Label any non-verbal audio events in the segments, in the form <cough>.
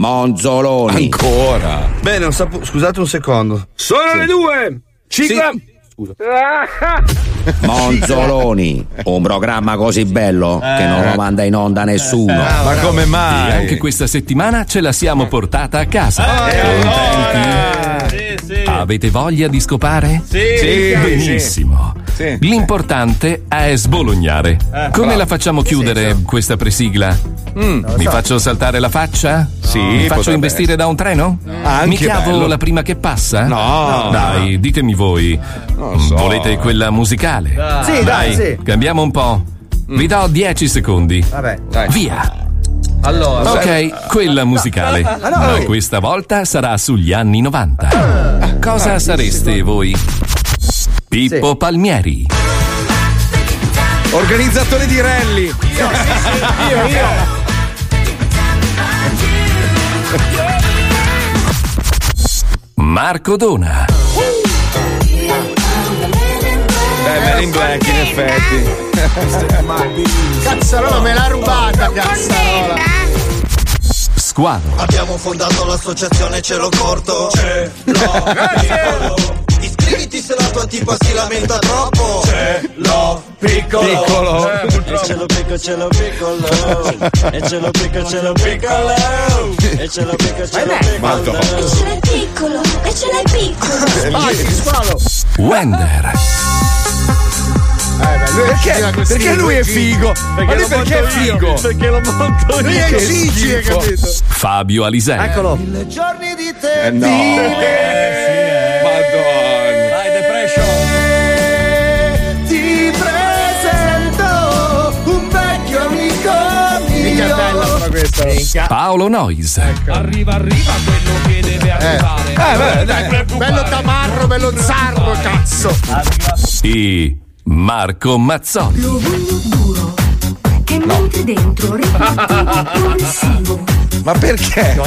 Monzoloni. Ancora? Bene, ho saputo. Scusate un secondo. Sono le due! Cicla! <laughs> Monzoloni, un programma così bello che non lo manda in onda nessuno. Ma come E mai? anche questa settimana ce la siamo portata a casa. Contenti? Avete voglia di scopare? Sì, Benissimo. Sì. L'importante è sbolognare. Come la facciamo chiudere questa presigla? Mi faccio saltare la faccia? Sì, Mi faccio investire da un treno? Anche Mi chiavo bello. la prima che passa? No. Dai, ditemi voi. So. Volete quella musicale? Sì, dai, sì. Cambiamo un po'. Vi do 10 secondi. Vabbè. Via. Allora. Ok, quella musicale. Ma questa volta sarà sugli anni 90. Cosa sareste voi? Pippo Palmieri, Organizzatore di rally. Marco Dona, Beh, Men in Black in effetti. <laughs> Cazzarola me l'ha rubata, cazzarola. Squalo, Abbiamo fondato l'associazione Cielo Corto. Cielo <laughs> piccolo. Iscriviti se la tua tipa si lamenta troppo. Cielo piccolo. Piccolo. E cielo piccolo, cielo piccolo. E cielo piccolo, cielo piccolo. E cielo piccolo, cielo piccolo. Ce l'hai piccolo e ce l'hai piccolo. Wender, Perché? Perché lui è figo? Ma lui perché è figo? Perché lo monto Lui io. è Gigi, hai capito? Fabio Alisei, Eccolo. Mille giorni di te. Eh no. Madonna. Dai, depression. Ti presento un vecchio amico Minchia mio. bella però questa. Paolo Nois, Arriva, arriva quello che deve arrivare. Eh, beh, dai. Bello tamarro, bello zarro, cazzo. e Marco Mazzoli. Lo voglio duro, che mentre dentro riflette progressivo. Ma perché? Lo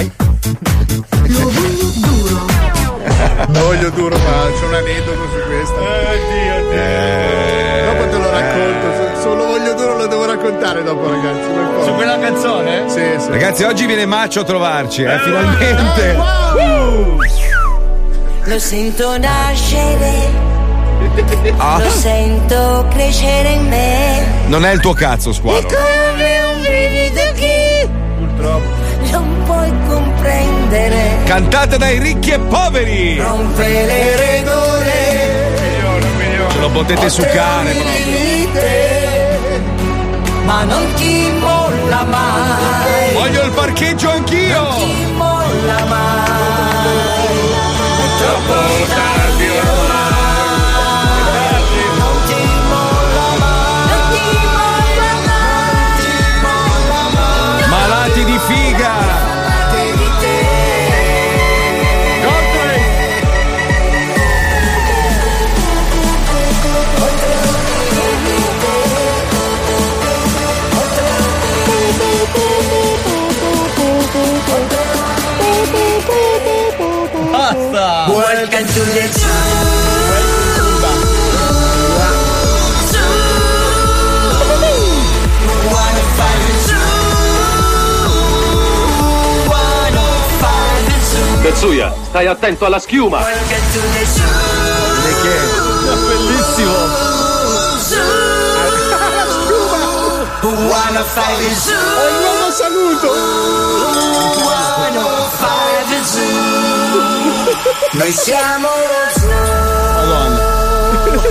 voglio duro, <laughs> Voglio duro, ma c'è un aneddoto su questo. Eh. Dopo te lo racconto. se- Solo voglio duro lo devo raccontare dopo, ragazzi. Su quella canzone? Sì, sì. Ragazzi, oggi viene Maccio a trovarci, eh, finalmente. Lo sento nascere, Ah, lo sento crescere in me. non è il tuo cazzo, squalo. Come un brivido che non puoi comprendere. Cantata dai ricchi e poveri. Rompe le regole, Ce lo potete succare proprio. ma non ti molla mai. Voglio il parcheggio anch'io. Ti molla mai. È troppo tardi five is zoo. Bezzuia, stai attento alla schiuma! Welcome to the zoo. Bellissimo! One oh five is zoo. Un nuovo saluto. Noi siamo lo zoo.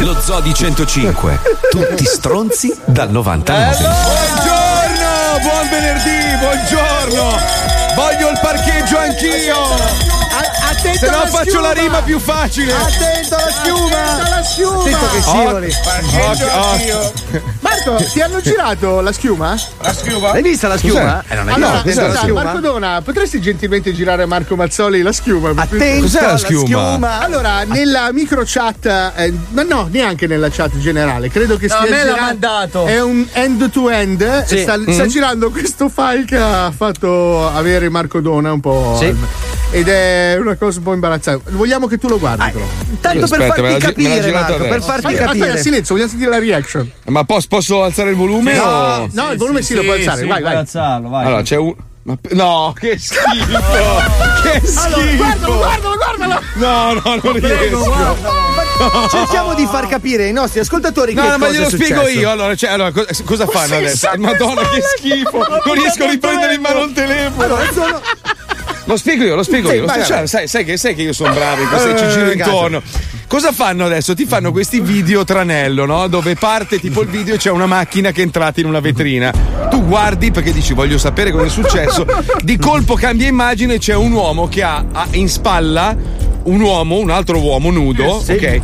Lo Zoo di 105. Tutti stronzi dal 99. Buongiorno, buon venerdì, buongiorno. Voglio il parcheggio anch'io. Attento Se no faccio schiuma. la rima più facile. Attento alla schiuma. Attento alla schiuma. Attento che Oh, scivoli. Occhio, occhio. Marco ti hanno girato la schiuma? La schiuma? L'hai vista la schiuma? Eh, non hai Allora, la scusa, schiuma? Marco Dona, potresti gentilmente girare a Marco Mazzoli la schiuma? Attento Cos'è la schiuma? schiuma. Allora, nella micro chat, eh, ma no, neanche nella chat generale, credo che No, stia a me l'ha mandato. È un end to end. Sì. Sta, sta girando questo file che ha fatto avere Marco Dona un po'. Sì. Ed è una cosa un po' imbarazzante. Vogliamo che tu lo guardi, però. Tanto per Aspetta, me farti l'ha capire, Marco, per farti Aspetta, aspetta, capire. silenzio, vogliamo sentire la reaction. Ma posso, posso alzare il volume? No, o- no, il volume sì, lo puoi alzare. sì, vai, vai. alzarlo, vai. Allora, c'è un. Ma, no, che <laughs> schifo! che schifo! Guardalo, guardalo, guardalo. No, no, non riesco. Cerchiamo di far capire ai nostri ascoltatori No, che no, ma cosa glielo è spiego io. Allora, cioè, allora, co- cosa fanno adesso? Madonna, che schifo! Non riesco a riprendere in mano il telefono. Allora, sono Lo spiego io, lo spiego Sì, io. Lo vai. sai, sai che, sai che io sono bravo in questo, Eh, ci giro cazzo. intorno. Cosa fanno adesso? Ti fanno questi video tranello, no? Dove parte tipo il video e c'è una macchina che è entrata in una vetrina. Tu guardi perché dici voglio sapere cosa è successo. Di colpo cambia immagine e c'è un uomo che ha, ha in spalla un uomo, un altro uomo nudo, Sì. ok?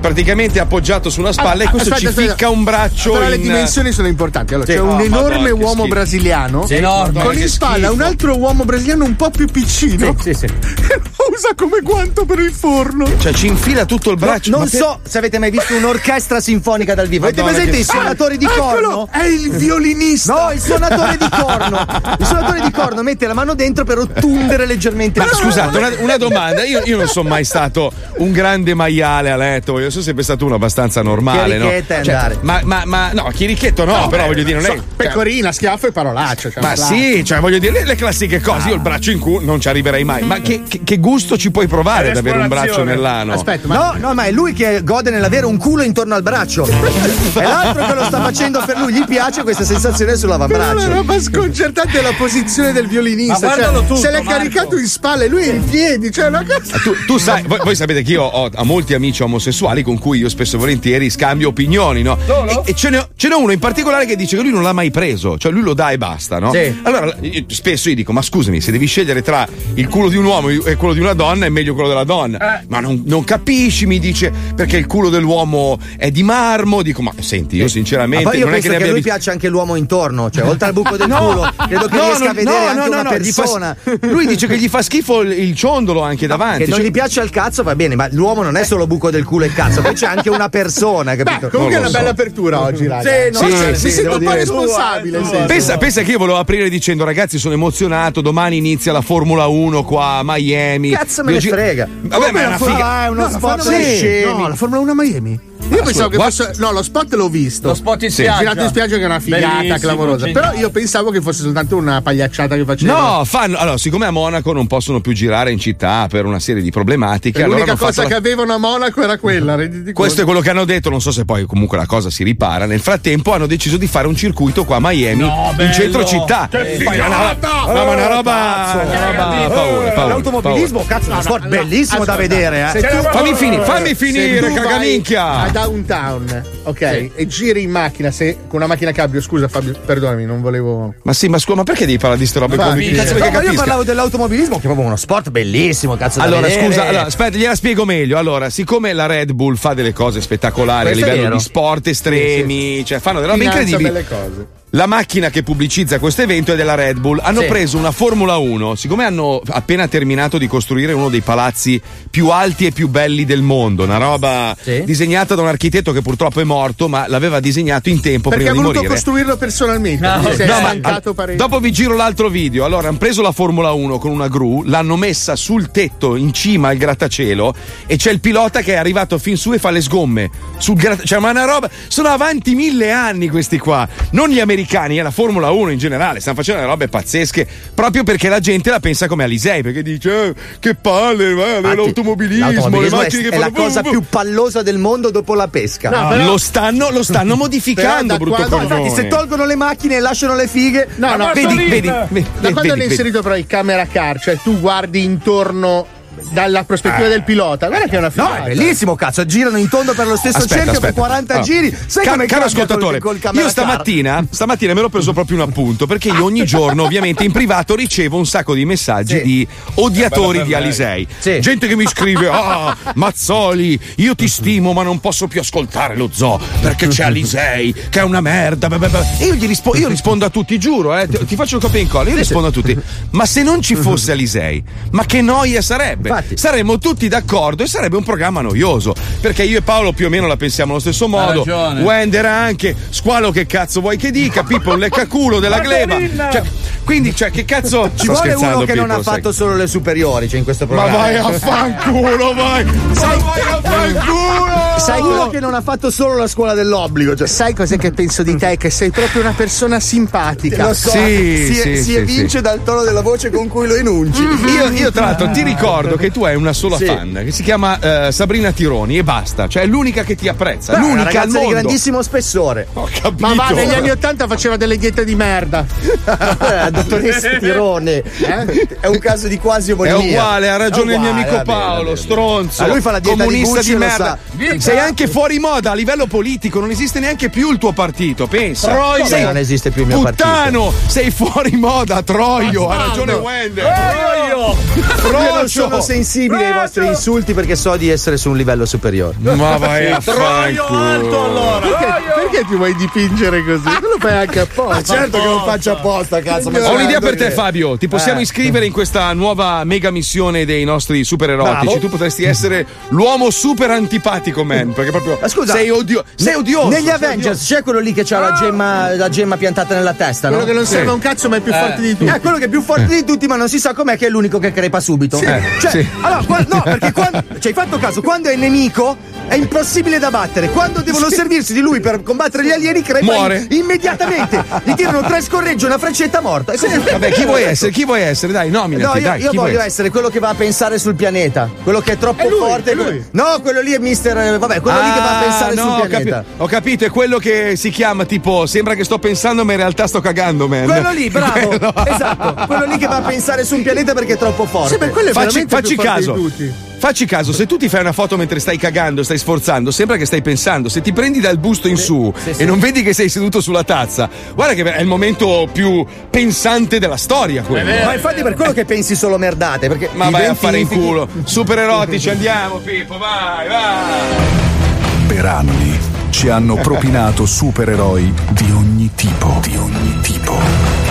Praticamente appoggiato su una spalla e questo Aspetta, ci aspetta. ficca un braccio Però le in dimensioni sono importanti. Allora, c'è no, un enorme madonna, uomo schifo. brasiliano enorme, con in spalla schifo. un altro uomo brasiliano un po' più piccino. Sì, sì. <laughs> che lo usa come guanto per il forno. Cioè ci infila tutto il braccio. non Ma per- so se avete mai visto un'orchestra sinfonica dal vivo. Avete presente che i suonatori di corno? Eccolo, è il violinista. No, il suonatore di corno. <laughs> Il suonatore di corno mette la mano dentro per ottundere leggermente Ma il suono. scusate, una, una domanda. Io, io non sono mai stato un grande maiale a letto, io sono sempre stato uno abbastanza normale. no? Andare. ma, ma, ma no, chierichetto no, però voglio dire, non è. So, pecorina, schiaffo e parolaccio. cioè, Ma sì, cioè voglio dire, le, le classiche cose, io il braccio in culo non ci arriverei mai. Ma che, che- che gusto ci puoi provare ad avere un braccio nell'ano? Aspetta, ma No, no, ma è lui che gode nell'avere un culo intorno al braccio. È l'altro che lo sta facendo per lui. Gli piace questa sensazione Però la sull'avambraccio. roba sconcertante è la posizione del violinista. Ma guardalo cioè, tutto, se l'è Marco. caricato in spalle, lui è in piedi. Cioè, una cosa. Tu, tu sai, voi, voi sapete che io ho, ho molti amici omosessuali con cui io spesso e volentieri scambio opinioni, no? E, e ce, ne ho, ce n'è uno in particolare che dice che lui non l'ha mai preso, cioè lui lo dà e basta, no? Sì. Allora, io- spesso io dico, ma scusami, se devi scegliere tra il culo di un uomo e quello di una donna, è meglio quello della donna. Ma non, non capisci, mi dice, perché il culo dell'uomo è di marmo. Dico, ma senti, io Ma sinceramente poi io non è penso che che, ne a abbia lui visto. piace anche l'uomo intorno, cioè oltre al buco del <laughs> culo, credo che No, riesca no, a vedere no, anche no, una no, gli fa- persona. lui dice che gli fa schifo il, il ciondolo anche davanti. Che non cioè- gli piace al cazzo va bene, ma l'uomo non è solo buco del culo e cazzo, poi c'è anche una persona, capito? Beh, comunque è una so. bella apertura oggi, raga. Sì, no, Sì, sì, mi sì, sento devo un po' responsabile. sì. Pensa, pensa che io volevo aprire dicendo ragazzi sono emozionato, domani inizia la Formula 1 qua a Miami. Cazzo me ne frega. Vabbè, ma è una figa. Ah, è uno No, le- scemi. No, la Formula 1 a Miami. Io pensavo che fosse. No, lo spot l'ho visto. Lo spot in spiaggia. Girato in spiaggia che è una figata Bellissimo, clamorosa. geniale. Però io pensavo che fosse soltanto una pagliacciata che facevano. No, fanno. Allora, siccome a Monaco non possono più girare in città per una serie di problematiche, allora L'unica cosa fatto che avevano a Monaco era quella. renditi Questo è quello che hanno detto, non so se poi comunque la cosa si ripara. Nel frattempo hanno deciso di fare un circuito qua a Miami, No, in bello. centro città. Che Eh, figata! no, ma una roba. Una roba- paura, paura, L'automobilismo, cazzo, è uno sport bellissimo da vedere, eh. Fammi finire, fammi finire, cagaminchia. A downtown, ok, e giri in macchina, se, con una macchina cabrio, scusa Fabio, perdonami, non volevo. Ma sì, ma scusa, ma perché devi parlare di ste robe sì. cazzo No, perché ma io parlavo dell'automobilismo, che è proprio uno sport bellissimo, cazzo Allora, scusa, allora, aspetta, gliela spiego meglio. Allora, siccome la Red Bull fa delle cose spettacolari Questo a livello di sport estremi, cioè fanno delle robe Finanza incredibili. belle cose. La macchina che pubblicizza questo evento è della Red Bull. Hanno Sì. preso una Formula 1, siccome hanno appena terminato di costruire uno dei palazzi più alti e più belli del mondo, una roba Sì. disegnata da un architetto che purtroppo è morto, ma l'aveva disegnato in tempo Perché ha prima di voluto morire. costruirlo personalmente. No, si è No, ma stancato al- parecchio. dopo vi giro l'altro video. Allora, hanno preso la Formula 1 con una gru, l'hanno messa sul tetto in cima al grattacielo e c'è il pilota che è arrivato fin su e fa le sgomme. Sul gratta- cioè, ma una roba. Sono avanti mille anni questi qua. Non gli americani, è la Formula 1 in generale. Stanno facendo delle robe pazzesche proprio perché la gente la pensa come Alisei. Perché dice, eh, che palle, eh, Infatti, l'automobilismo, le l'automobilismo è, macchine che è la cosa più pallosa del mondo dopo la pesca. No, però- Lo stanno, lo stanno <laughs> modificando, brutto quando- No, infatti, se tolgono le macchine e lasciano le fighe, No, no, Vedi, vedi, vedi, Da vedi, quando hanno vedi. inserito però i camera car, cioè tu guardi intorno dalla prospettiva del pilota. Guarda che è una No, figata. è bellissimo, cazzo. Girano in tondo per lo stesso Aspetta, cerchio per aspetta. 40 Allora, giri. Sai ca- come caro ascoltatore, col, col io stamattina, stamattina mi ero preso proprio un appunto perché io ogni giorno, ovviamente, in privato ricevo un sacco di messaggi Sì. di odiatori per di. Alisei. Sì. Gente che mi scrive: Ah, Mazzoli, io ti stimo, ma non posso più ascoltare lo zoo perché c'è Alisei, che è una merda. beh, beh, beh." E io, gli rispo- io rispondo a tutti, giuro, eh, ti, faccio il copia e incolla. Io rispondo a tutti: Ma se non ci fosse Alisei, ma che noia sarebbe? Saremmo tutti d'accordo e sarebbe un programma noioso. Perché io e Paolo più o meno la pensiamo allo stesso modo. Wender anche, squalo che cazzo vuoi che dica, Pippo un leccaculo della gleba. Cioè, quindi, cioè, che cazzo. Ci Sto vuole uno che non Pippo, ha sai. fatto solo le superiori, cioè in questo Ma programma. vai a fanculo, vai! Ma vai a fanculo! Sai uno che non ha fatto solo la scuola dell'obbligo. Cioè. Sai cos'è che penso di te? Che sei proprio una persona simpatica. Lo so, Sì, si, sì, si sì, evince sì. dal tono della voce con cui lo enunci. Io, io, tra l'altro ti ricordo che tu hai una sola Sì. fan che si chiama eh, Sabrina Tironi e basta, cioè è l'unica che ti apprezza, Beh, è una l'unica al ragazza di mondo. grandissimo spessore. Ho capito. Ma va, negli anni <laughs> Ottanta faceva delle diete di merda. Eh, dottoressa <laughs> Tirone. È un caso di quasi È omonimia. uguale, ha ragione È il mio uguale, amico Paolo, bene. stronzo. Ah, lui fa la dieta di comunista Gucci, di, merda. Sei anche fuori moda a livello politico, non esiste neanche più il tuo partito, pensa. Troio. sei Non esiste più il mio puttano, sei fuori moda, Troio, ha ragione Wender. Io non sono Frocio. Sensibile ai vostri insulti perché so di essere su un livello superiore. Ma vai a fanculo. Perché, perché ti vuoi dipingere così? Tu lo fai anche apposta. certo che lo faccio apposta, cazzo. ma Ho un'idea per te, che- Fabio. Ti possiamo Eh. iscrivere in questa nuova mega missione dei nostri super erotici. Bravo. Tu potresti essere l'uomo super antipatico, man. Perché proprio Ma scusa, sei, odio- sei odioso. Negli sei Avengers c'è quello lì che ha la gemma, la gemma piantata nella testa, Quello no? che non Sì. serve a un cazzo, ma è più forte di tutti. È quello che è più forte di tutti, ma non si sa com'è che è l'unico che crepa subito. Eh, Cioè, sì. Allora, qua- no, perché quando. <laughs> Ci hai fatto caso, quando è nemico è impossibile da battere. Quando devono servirsi di lui per combattere gli alieni, crepa Muore. in- immediatamente. Gli tirano tre scorreggi e una freccetta morta. Quindi- Vabbè, chi vuoi essere? Chi vuoi essere? Dai, nominati, No, io, dai. io voglio essere quello che va a pensare sul pianeta. Quello che è troppo È lui, forte. è lui. No, quello lì è mister. eh, Vabbè, quello lì che va a Ah, pensare no, sul ho pianeta. capi- Ho capito, è quello che si chiama tipo sembra che sto pensando, ma in realtà sto cagando, man. Quello lì, <laughs> bravo. Quello- Esatto. Quello lì che va a pensare su un pianeta perché è troppo forte. Sì, beh, quello è Facci, veramente facci caso. tutti. Facci caso, se tu ti fai una foto mentre stai cagando, stai sforzando, sembra che stai pensando. Se ti prendi dal busto in su sì, sì. e non vedi che sei seduto sulla tazza, guarda che è il momento più pensante della storia quello. Ma infatti per quello che pensi solo merdate, perché Ma vai a fare in culo. Super erotici, andiamo, Pippo, vai, vai. Per anni ci hanno propinato supereroi di ogni tipo, di ogni tipo.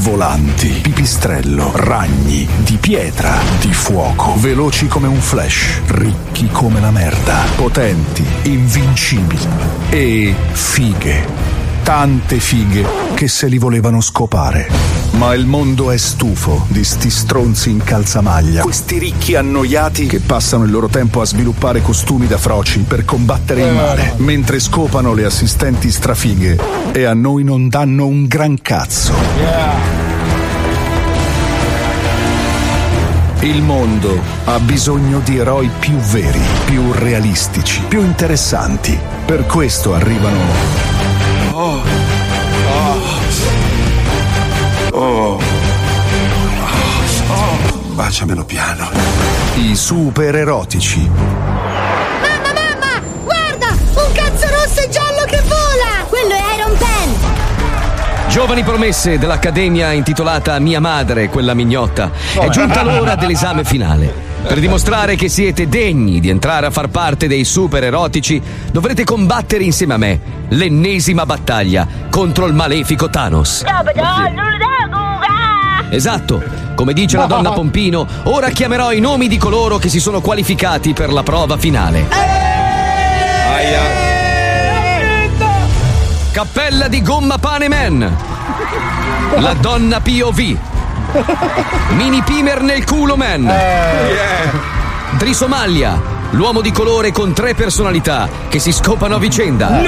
Volanti, pipistrello, ragni, di pietra, di fuoco, veloci come un flash, ricchi come la merda, potenti, invincibili e fighe. Tante fighe che se li volevano scopare. Ma il mondo è stufo di sti stronzi in calzamaglia. Questi ricchi annoiati che passano il loro tempo a sviluppare costumi da froci per combattere il male, mentre scopano le assistenti strafighe e a noi non danno un gran cazzo. Il mondo ha bisogno di eroi più veri, più realistici, più interessanti. Per questo arrivano Oh. Oh. Baciamelo piano. I super erotici. Mamma, mamma! Guarda! Un cazzo rosso e giallo che vola! Quello è Iron Pen! Giovani promesse dell'Accademia intitolata Mia madre, quella mignotta. È giunta l'ora dell'esame finale. Per dimostrare che siete degni di entrare a far parte dei super erotici, dovrete combattere insieme a me l'ennesima battaglia contro il malefico Thanos. Esatto, come dice la donna Pompino, ora chiamerò i nomi di coloro che si sono qualificati per la prova finale. Cappella di gomma pane man. La donna POV. <laughs> Mini pimer nel culo man. Trisomalia. L'uomo di colore con tre personalità che si scopano a vicenda.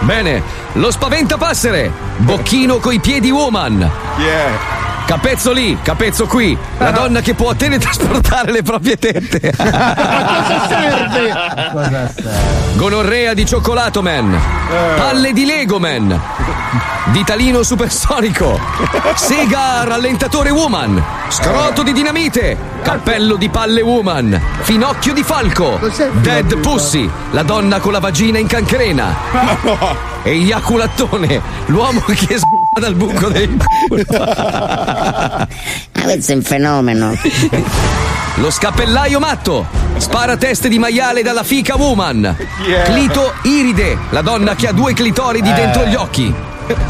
Bene, lo spaventapassere. Bocchino coi piedi woman. Capezzo lì, capezzo qui. La donna che può teletrasportare le proprie tette. <laughs> Cosa serve? Gonorrea di cioccolato man. Palle di Lego man. Ditalino supersonico. Sega rallentatore woman. Scroto di dinamite. Cappello di palle woman. Finocchio di falco. Dead pussy. La donna con la vagina in cancrena. <laughs> E Iaculattone. L'uomo che s***a dal buco del <laughs> culo. Ah, questo è un fenomeno. <laughs> Lo scappellaio matto. Spara teste di maiale dalla fica woman. Clito iride, la donna che ha due clitoridi dentro gli occhi.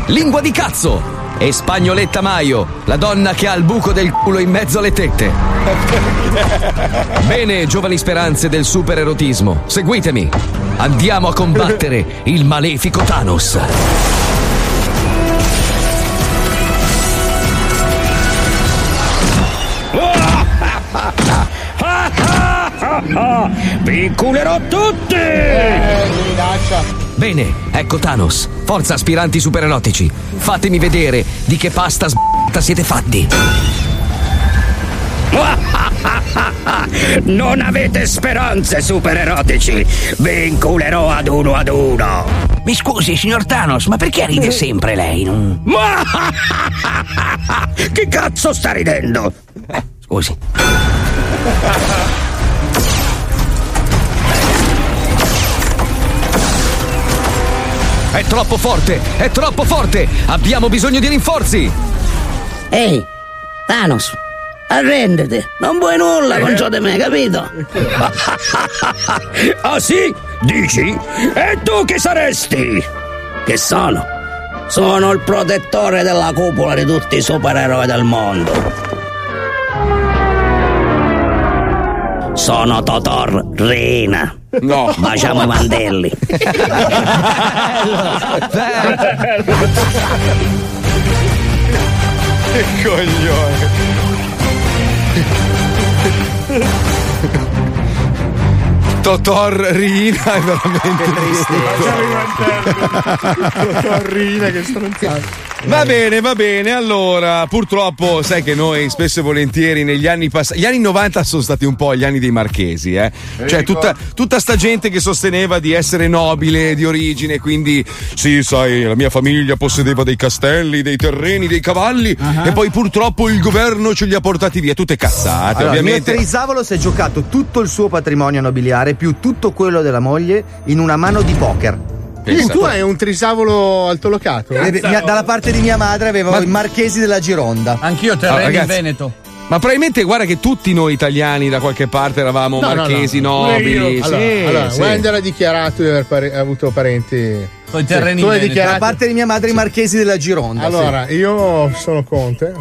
Lingua di cazzo. E spagnoletta maio, la donna che ha il buco del culo in mezzo alle tette. <laughs> Bene, giovani speranze del supererotismo, seguitemi. Andiamo a combattere il malefico Thanos. Vi inculerò tutti! Bene, ecco Thanos. Forza aspiranti supererotici. Fatemi vedere di che pasta s***a siete fatti. <laughs> Non avete speranze, supererotici! Vi inculerò ad uno ad uno! Mi scusi, signor Thanos, ma perché ride sempre lei? Non- <laughs> Che cazzo sta ridendo? Scusi. <laughs> È troppo forte, è troppo forte. Abbiamo bisogno di rinforzi. Ehi, Thanos, arrendete. Non vuoi nulla con ciò di me, capito? <laughs> ah sì? Dici? E tu chi saresti? Che sono? Sono il protettore della cupola di tutti i supereroi del mondo. Sono Totor Rina. No. Baciamo i mandelli. <laughs> Che coglione. Totor Rina è veramente Torrina, che stronzata. Va bene, va bene. Allora, purtroppo, sai che noi spesso e volentieri negli anni passati, gli anni 90 sono stati un po' gli anni dei marchesi, eh? Cioè, tutta, tutta sta gente che sosteneva di essere nobile di origine, quindi, sì, sai, la mia famiglia possedeva dei castelli, dei terreni, dei cavalli, e poi purtroppo il governo ce li ha portati via. Tutte cazzate, Allora, ovviamente. Trisavolo si è giocato tutto il suo patrimonio nobiliare più tutto quello della moglie in una mano di poker. Quindi tu hai un trisavolo altolocato? Eh, mia- dalla parte di mia madre avevo i marchesi della Gironda. Anch'io terreni in ragazzi. Veneto. Ma probabilmente guarda che tutti noi italiani da qualche parte eravamo No, no, marchesi no. nobili. Allora, sì, allora, sì. Wender ha dichiarato di aver pare- avuto parenti. Con terreni in dichiarato. Da parte di mia madre i marchesi della Gironda. Allora, io sono Conte.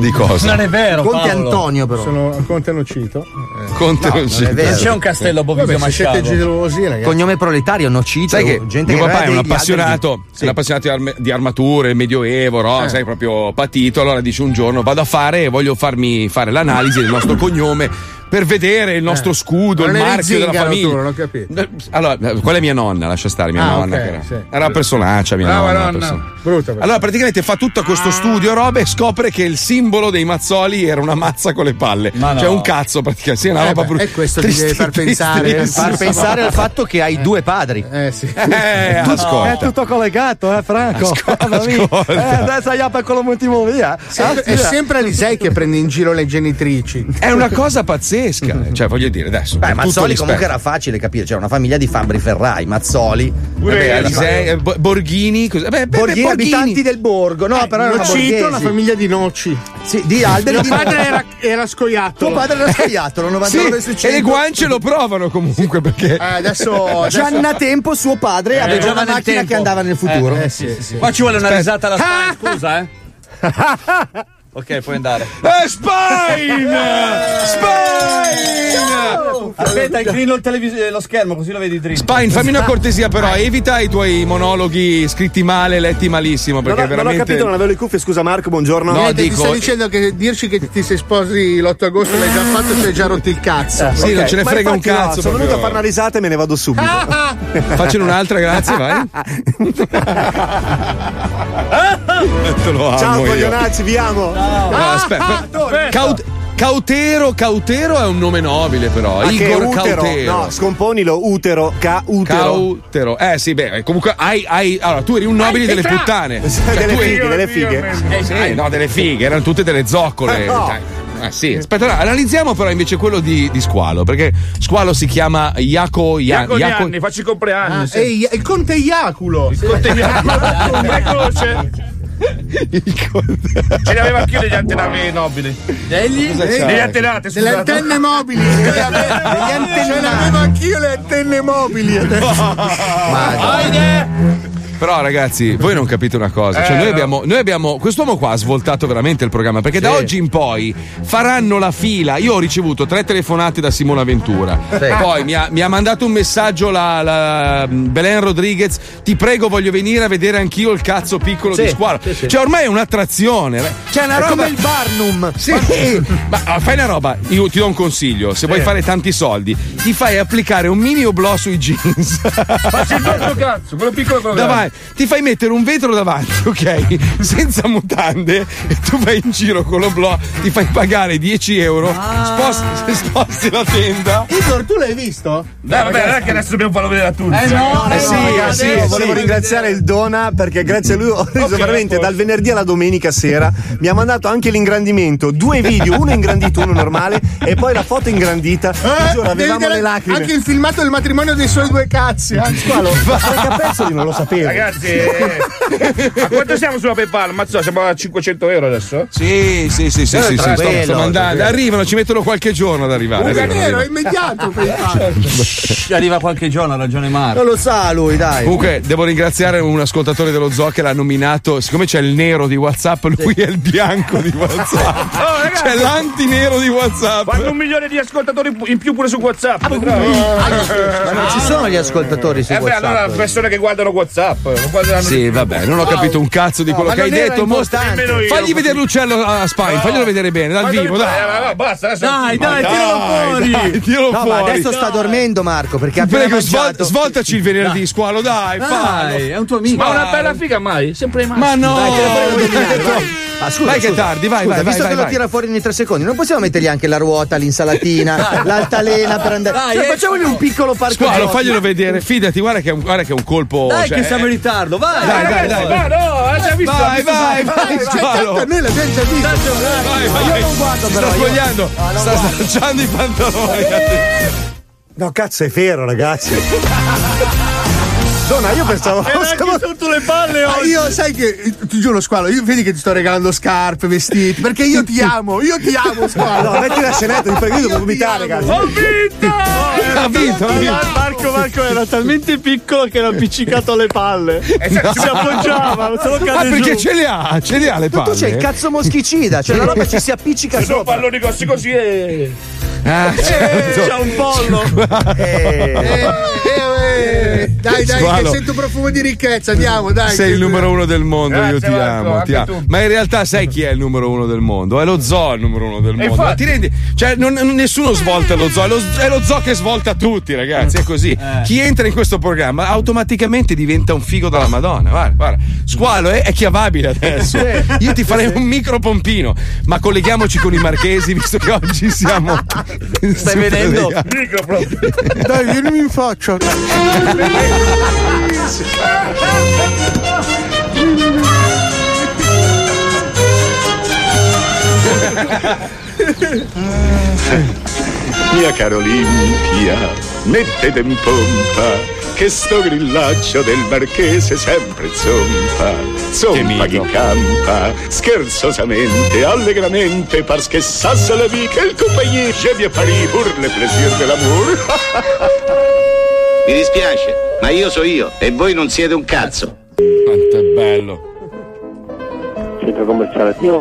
Di cosa? Non è vero, Conte Paolo. Antonio, però. Sono Conte Nocito. Eh. Conte No, non Nocito. è vero. Non c'è un castello a Vabbè, se siete Masciavo. gelosi, ragazzi. Cognome proletario, nocito. Sai che gente mio che papà è un appassionato, di- è un appassionato di, arme- di armature, medioevo, no? Eh. sai, proprio patito. Allora dice un giorno vado a fare e voglio farmi fare l'analisi del nostro cognome per vedere il nostro scudo, Non il marchio della famiglia. tu, non ho capito. Eh, Allora, eh, quella è mia nonna, lascia stare mia Ah, nonna. ok, che era, sì. era una personaccia, mia Brava nonna. nonna. persona- Brutta Allora, praticamente fa tutto questo studio, roba, e scopre che il simbolo dei mazzoli era una mazza con le palle. No. Cioè, un cazzo, praticamente. Sì, una Eh roba brutta. e questo ti deve far pensare. Far pensare al fatto che hai <laughs> due padri. Eh sì. Eh, <laughs> ascolta. È tutto collegato, eh, Franco? Ascolta, <laughs> ascolta. Eh, adesso hai per quello motivo via. Sempre- Ah, è sempre Alisei che prende in giro le genitrici. È una cosa pazzesca. Cioè, voglio dire, adesso. Beh, Mazzoli rispetto. comunque era facile capire, c'era una famiglia di Fabri Ferrai, Mazzoli. Vabbè, Alisei, eh, Bo- Borghini, cos'è? Beh, beh, Borghini, beh, abitanti del borgo, no, però erano Nocito, una famiglia di noci. Sì, di alberi Mio di padre era, era scoiattolo. Tuo padre era scagliato, lo Sì, 99 su 100. e le guance lo provano comunque perché. Eh, adesso, <laughs> adesso Gianna Tempo, suo padre, aveva giova una macchina tempo. che andava nel futuro. Eh, sì, sì. Qua ci vuole una Aspetta. risata alla <laughs> scusa, eh. <laughs> ok, puoi andare. <laughs> Eh, Spine! Spine! Aspetta, inclino il televis- lo schermo così lo vedi dritto. Spine, fammi una cortesia, però, evita i tuoi monologhi scritti male, letti malissimo. Non, Perché ho, non ho veramente. capito, non avevo le cuffie. Scusa, Marco, buongiorno. No, Niente, dico- ti sto dicendo che dirci che ti sei sposi l'8 agosto l'hai già fatto e ti hai già rotto il cazzo. Sì, Ok, non ce ne frega un infatti no, cazzo. sono venuto a fare una risata e me ne vado subito. <laughs> Faccene un'altra, grazie, vai. <laughs> Ciao io. coglionazzi, vi amo. No, aspetta, Caut- Cautero, Cautero è un nome nobile, però. Ma che Igor utero? Cautero. No, scomponilo, utero, ca-utero. Cautero. Eh sì, beh, comunque hai, hai- Allora, tu eri un nobile delle puttane. Cioè, Delle tu eri- fighe, delle fighe. Eh, sì, no, delle fighe, erano tutte delle zoccole. <laughs> Eh, no. Ah, sì. Aspetta, no, analizziamo però invece quello di, di Squalo, perché Squalo si chiama Iaco Ia- Iaco Iaco- Gianni, faccio i compleanni. Ah, sì. ehi, il conte Iaculo. Il conte <laughs> Iaculo. Un bel croce. Ce ne aveva anch'io degli antenati nobili. Degli? Degli antenati, Delle scusate. antenne mobili. Ce l'avevo anch'io le antenne mobili. <laughs> Però ragazzi, voi non capite una cosa, cioè Eh, noi, no. abbiamo, noi abbiamo, quest'uomo qua ha svoltato veramente il programma, perché da oggi in poi faranno la fila, io ho ricevuto tre telefonate da Simona Ventura, poi mi ha, mi ha mandato un messaggio la, la Belen Rodriguez, ti prego voglio venire a vedere anch'io il cazzo piccolo Sì, di squalo, sì, sì. cioè ormai è un'attrazione, cioè una È roba... come il Barnum. Sì, ma ah, fai una roba, io ti do un consiglio, se vuoi fare tanti soldi, ti fai applicare un mini oblò sui jeans. Faccio il cazzo, quello piccolo quello. Davanti, ti fai mettere un vetro davanti, <laughs> ok? Senza mutande e tu vai in giro con l'oblò, ti fai pagare 10 euro, sposti, sposti la tenda. Igor, tu l'hai visto? Dai, vabbè, non è che adesso dobbiamo farlo vedere a tutti. Eh no, Eh eh sì, no, eh sì, adesso- volevo ringraziare il Dona perché grazie a lui ho reso Ok, veramente dal venerdì alla domenica sera. Mi ha mandato anche l'ingrandimento, due video, uno ingrandito, uno normale e poi la foto ingrandita. Ti Eh, giuro, avevamo le lacrime. Anche il filmato del matrimonio dei suoi due cazzi. eh, squalo. Perché a pezzoli non lo sapevo. Ragazzi, eh, <laughs> a quanto siamo sulla PayPal? Mazzo, siamo a 500 euro adesso? Sì, sì, sì, sì, Eh, sì, sì, sto, sto. Arrivano, ci mettono qualche giorno ad arrivare. Un arrivano, vero, arrivano. è immediato <laughs> il fatto. Ci arriva qualche giorno, ha ragione Marco. Non lo sa lui, dai. Comunque devo ringraziare un ascoltatore dello zoo che l'ha nominato, siccome c'è il nero di Whatsapp, lui è il bianco di Whatsapp. <laughs> Oh, ragazzi. c'è l'antinero di Whatsapp. Fanno un milione di ascoltatori in più pure su WhatsApp. Ma non ci sono gli ascoltatori su Eh beh, WhatsApp. allora persone che guardano WhatsApp. Guardano- Sì, vabbè, non ho capito un cazzo di No, quello ma che hai detto. Mostra-. Fagli vedere l'uccello a Spine, faglielo vedere bene, dal Guarda vivo, dai. no, basta, adesso Dai, dai, Dai, tiralo fuori. dai, tiralo No, ma fuori. adesso sta dormendo Marco perché ha prego, svol- mangiato. svoltaci il venerdì, squalo, dai. Dai, è un tuo amico. Ma una bella figa mai? Sempre mai. Ma no, Dai, vai. Ah, <laughs> scusa, vai che è scusa. tardi, vai, Scusa, vai, visto vai, che vai, lo tira fuori ogni tre secondi, non possiamo mettergli anche la ruota, l'insalatina, <laughs> l'altalena per andare. Dai, cioè, eh. facciamogli un piccolo parco Squalo, faglielo vedere, fidati, guarda che è un, guarda che è un colpo. Dai, cioè, che siamo ritardo, vai. Dai, dai, dai. Ma no, hai già visto? Vai, visto- vai, vai, Cioè, squalo. tanto noi l'abbiamo già visto. Vai, vai. io non guardo, però, sta io- spogliando, sta slacciando i pantaloni. No, cazzo, è vero, ragazzi. <laughs> Donna, io pensavo. <laughs> Siamo sotto le palle oggi. io sai che ti giuro squalo, io vedi che ti sto regalando scarpe, vestiti, perché io ti amo, io ti amo squalo. No, metti la scenetta, mi prego, io devo vomitare, ragazzi. Ho vinto! <laughs> Ha vinto, ha vinto. Marco, Marco era talmente piccolo che era appiccicato alle palle. <laughs> Si appoggiava, solo Ah, cade perché giù. ce le ha, ce le ha le Tu palle. c'hai il cazzo moschicida, cioè la roba ci si appiccica Sono sopra. palloni grossi così e. Ah, certo. C'ha un pollo. Eh, Eh, eh, dai, dai, Squalo. che sento profumo di ricchezza, andiamo, dai. Sei il numero uno del mondo, io Grazie, ti Marco, amo, ti amo. Ma in realtà sai chi è il numero uno del mondo? È lo zoo il numero uno del mondo. Ma ti rendi? Cioè, non- nessuno svolta lo zoo, è lo, è lo zoo che svolta tutti, ragazzi. È così. Chi entra in questo programma automaticamente diventa un figo della Madonna. Guarda, guarda. Squalo è, è chiavabile adesso. Io ti farei un micro pompino, ma colleghiamoci con i marchesi, visto che oggi siamo. Stai <laughs> vedendo? Micro. Dai, vieni in faccia. <laughs> Mia caro Olimpia, mettete in pompa che sto grillaccio del marchese sempre zompa, zompa chi campa, scherzosamente, allegramente, parce ça c'est la vie, quelle compagnie, je viens Paris pour le plaisir de l'amour. <laughs> Mi dispiace, ma io so io e voi non siete un cazzo. Quanto è bello. Centro commerciale Tio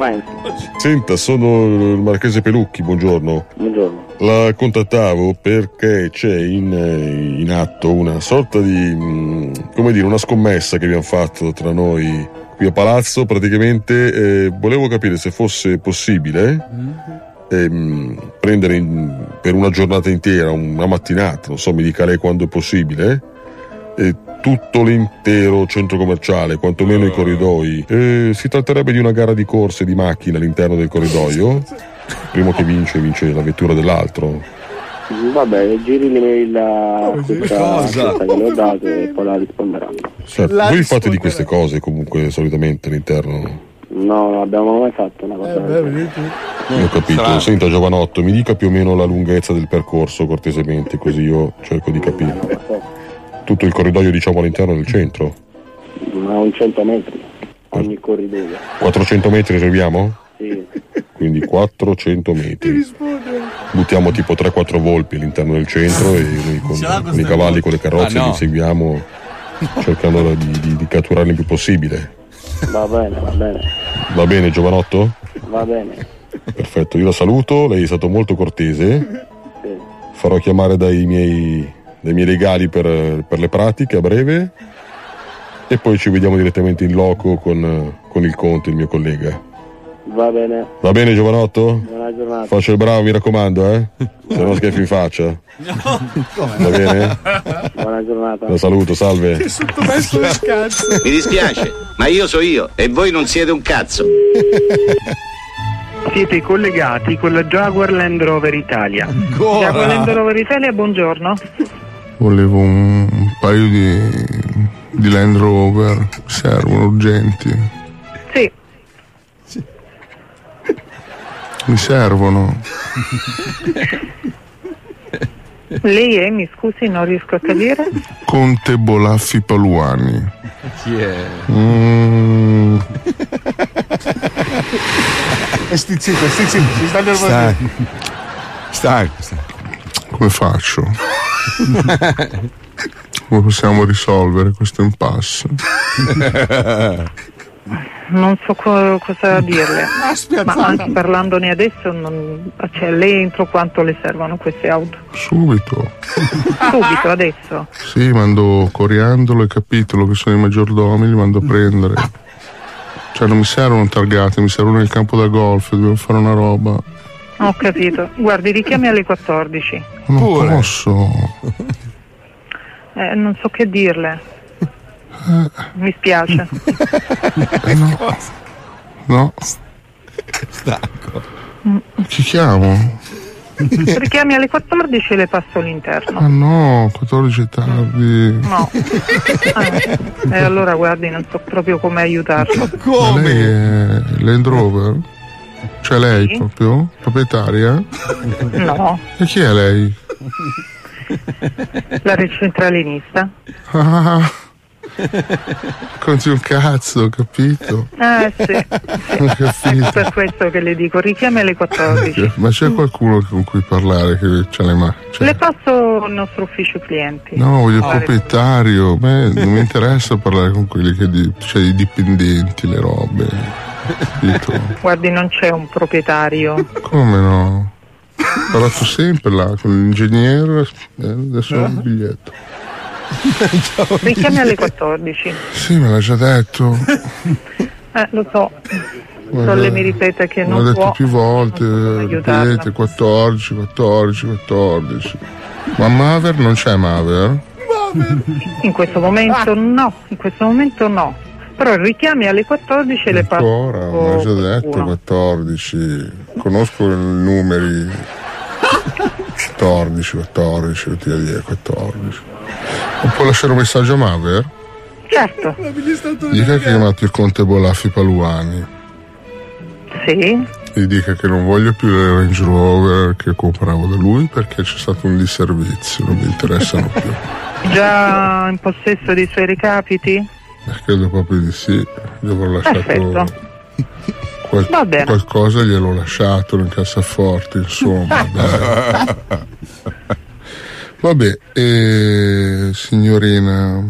Senta, sono il Marchese Pelucchi, buongiorno. Buongiorno. La contattavo perché c'è in, eh, in atto una sorta di, mm, come dire, una scommessa che abbiamo fatto tra noi qui a Palazzo. Praticamente eh, volevo capire se fosse possibile ehm, prendere in- per una giornata intera, una mattinata, non so, mi dica lei quando è possibile, eh, tutto l'intero centro commerciale, quantomeno i corridoi. Eh, si tratterebbe di una gara di corse di macchine all'interno del corridoio. Il primo che vince, vince la vettura dell'altro. Vabbè, giri l'email a questa cosa? che le ho dato e poi la risponderanno. Certo, voi fate di queste cose comunque solitamente all'interno. No, non abbiamo mai fatto una cosa del genere. Ho capito. Senta Giovanotto, mi dica più o meno la lunghezza del percorso cortesemente, così io cerco di capire. Tutto il corridoio diciamo all'interno del centro. Ma un 100 metri ogni corridoio. 400 metri serviamo? Sì. Quindi 400 metri. Buttiamo tipo 3-4 volpi all'interno del centro e noi con, con i cavalli, con le carrozze Ah, no. li seguiamo <laughs> cercando di, di, di catturarli il più possibile. Va bene, va bene, Va bene Giovanotto? va bene. Perfetto, io la saluto, lei è stato molto cortese. Sì. Farò chiamare dai miei, dai miei legali per, per le pratiche a breve e poi ci vediamo direttamente in loco con, con il Conte, il mio collega. Va bene. Va bene Giovanotto? Buona giornata. Faccio il bravo, mi raccomando, eh? <laughs> Se no schiaffi in faccia. Va bene? Buona giornata. La saluto, salve. Sottomesso le scazzo. Mi dispiace, ma io so io e voi non siete un cazzo. Siete collegati con la Jaguar Land Rover Italia. Jaguar Land Rover Italia, buongiorno. Volevo un, un paio di, di Land Rover, servono urgenti. Sì, Mi servono. <laughs> lei è, mi scusi, non riesco a capire. Conte Bolaffi Paluani. Chi è? Mm, E sti zitto, sti zitto, si sta Stai. nervosendo. Stai. Come faccio? <laughs> Come possiamo risolvere questo impasse? <laughs> Non so co- cosa dirle. <laughs> Ah, Ma anche parlandone adesso, non... cioè, lei entro quanto le servono queste auto? Subito. Subito, adesso. Sì, mando Coriandolo e Capitolo che sono i maggiordomi, li mando a prendere. Cioè non mi servono targate, mi servono nel campo da golf, dobbiamo fare una roba. Ho capito. Guardi, richiami alle 14. Non posso. Eh, non so che dirle. Mi spiace. <laughs> Eh, no. No. Chi chiamo? Richiami alle 14 e le passo Ah l'interno. no, 14 è tardi. No. Eh, E allora guardi, non so proprio come aiutarlo. Ma lei è Land Rover? Cioè lei Sì. proprio? Proprietaria? No, E chi è lei? la centralinista. Ah, <laughs> conti un cazzo, ho capito? Eh sì, <laughs> Ho ecco capito. per questo che le dico, richiami alle 14. Ma c'è qualcuno con cui parlare che c'ha le mani? Le passo al nostro ufficio clienti. No, voglio il proprietario. Beh, non mi interessa parlare con quelli che di, cioè i dipendenti, le robe. Capito? Guardi, non c'è un proprietario. Come no? Ho parlato sempre là con l'ingegnere. eh, adesso ho il biglietto. Richiami alle 14. Sì, me l'ha già detto. <laughs> Eh, lo so. Guarda, lei mi ripete che non l'ha detto può. più volte. Ripete 14, 14, 14. Ma Maver non c'è Maver? In questo momento no, in questo momento no. Però richiami alle 14 e le passo. Ancora, me l'ha già detto 14. Conosco i numeri. <laughs> 14, 14, tutti a dire 14. Non può lasciare un messaggio a Maver? Certo. Dica che ha chiamato il conte Bolaffi Paluani. Sì. Gli dica che non voglio più le Range Rover che compravo da lui perché c'è stato un disservizio, non mi interessano più. <laughs> Già in possesso dei suoi recapiti? Eh, Credo proprio di sì. Gli avrò lasciato Perfetto. Qual- Va bene. qualcosa, gliel'ho lasciato nel cassaforte, insomma. <laughs> Vabbè, eh, signorina.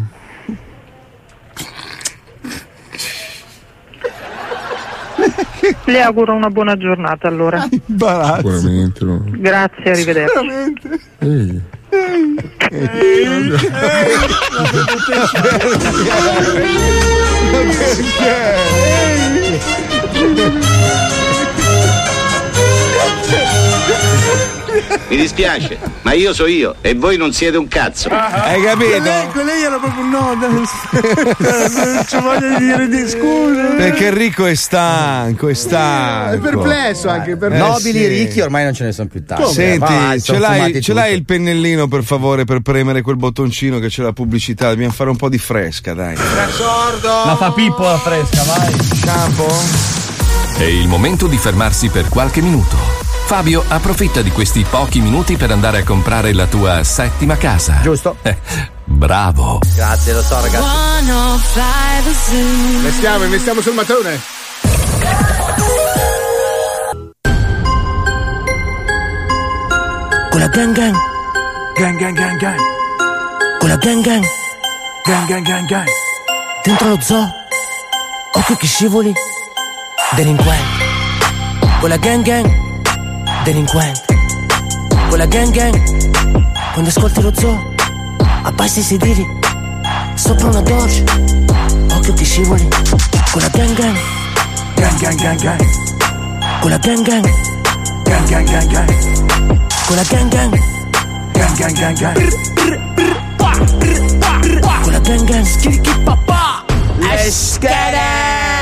Le auguro una buona giornata allora. Sicuramente non. Grazie, arrivederci. Ehi. <laughs> Mi dispiace, ma io so io e voi non siete un cazzo. Hai capito? Quelle, quelle era proprio un no. <laughs> non ci voglio dire di scuse. Perché Enrico è stanco, è stanco. È perplesso anche per Eh, Nobili sì. ricchi ormai non ce ne sono più tanti. Senti, Vai, ce l'hai, ce l'hai il pennellino per favore per premere quel bottoncino che c'è la pubblicità? Dobbiamo fare un po' di fresca, dai. La fa Pippo la fresca, vai. Shampoo? È il momento di fermarsi per qualche minuto. Fabio approfitta di questi pochi minuti per andare a comprare la tua settima casa. Giusto. <laughs> bravo. Grazie, lo so, ragazzi. Investiamo, investiamo sul matone. Con la gang gang, Gang, gang, gang, gang. con la gang gang, Gang, gang, gang, gang. dentro lo zoo. Occhio che scivoli, delinquente. Con la gang gang, delinquente. Con la gang gang, quando ascolti lo zoo, abbassi i sedili, sopra una Dodge. Occhio che scivoli, con la gang gang, Gang, gang, gang, gang. con la gang gang, Gang, gang, gang, gang. con la gang gang, Gang, gang, gang, gang. con la gang gang. Schirichi papà, Let's get it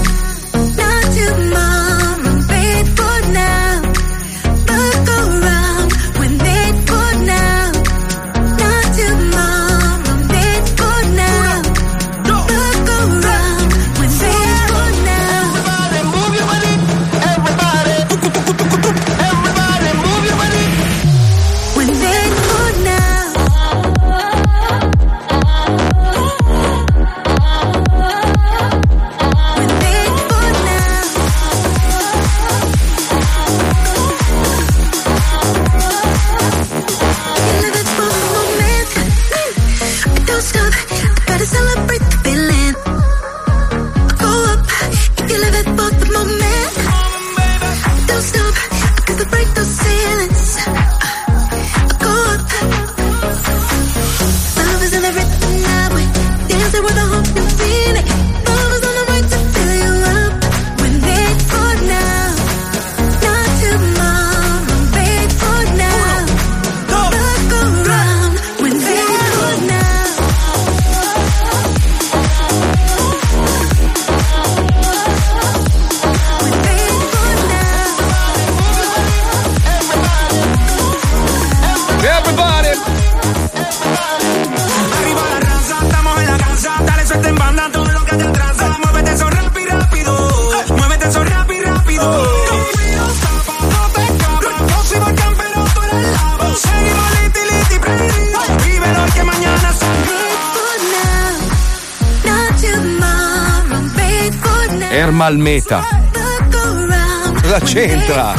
c'entra?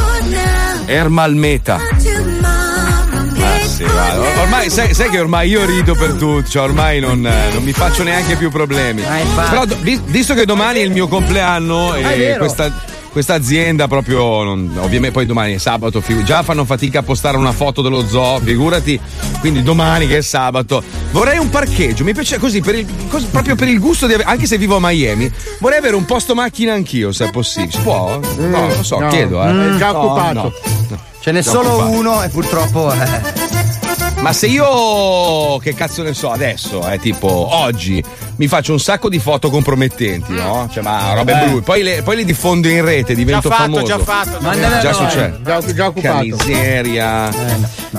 Ermal Meta. Ah, sì, guarda, ormai sai, sai che ormai io rido per tutto, cioè ormai non, non mi faccio neanche più problemi. Però do- vi- visto che domani è il mio compleanno Ah, e questa, questa azienda proprio, non- ovviamente poi domani è sabato, già fanno fatica a postare una foto dello zoo, figurati, quindi domani che è sabato. Vorrei un parcheggio, mi piace così, per il- cos- proprio per il gusto di avere, anche se vivo a Miami, vorrei avere un posto macchina anch'io, se è possibile. Si può? No, non lo so, no. chiedo. Eh. Mm, è già occupato. no, no. Ce n'è Già solo occupato. uno e purtroppo. eh. Ma se io, che cazzo ne so, adesso, eh, tipo oggi, mi faccio un sacco di foto compromettenti, no? Cioè, ma robe Eh. brutte. Poi le, poi le diffondo in rete, divento Già fatto, famoso. già fatto. Mandale già succede. Già, già Che occupato. miseria.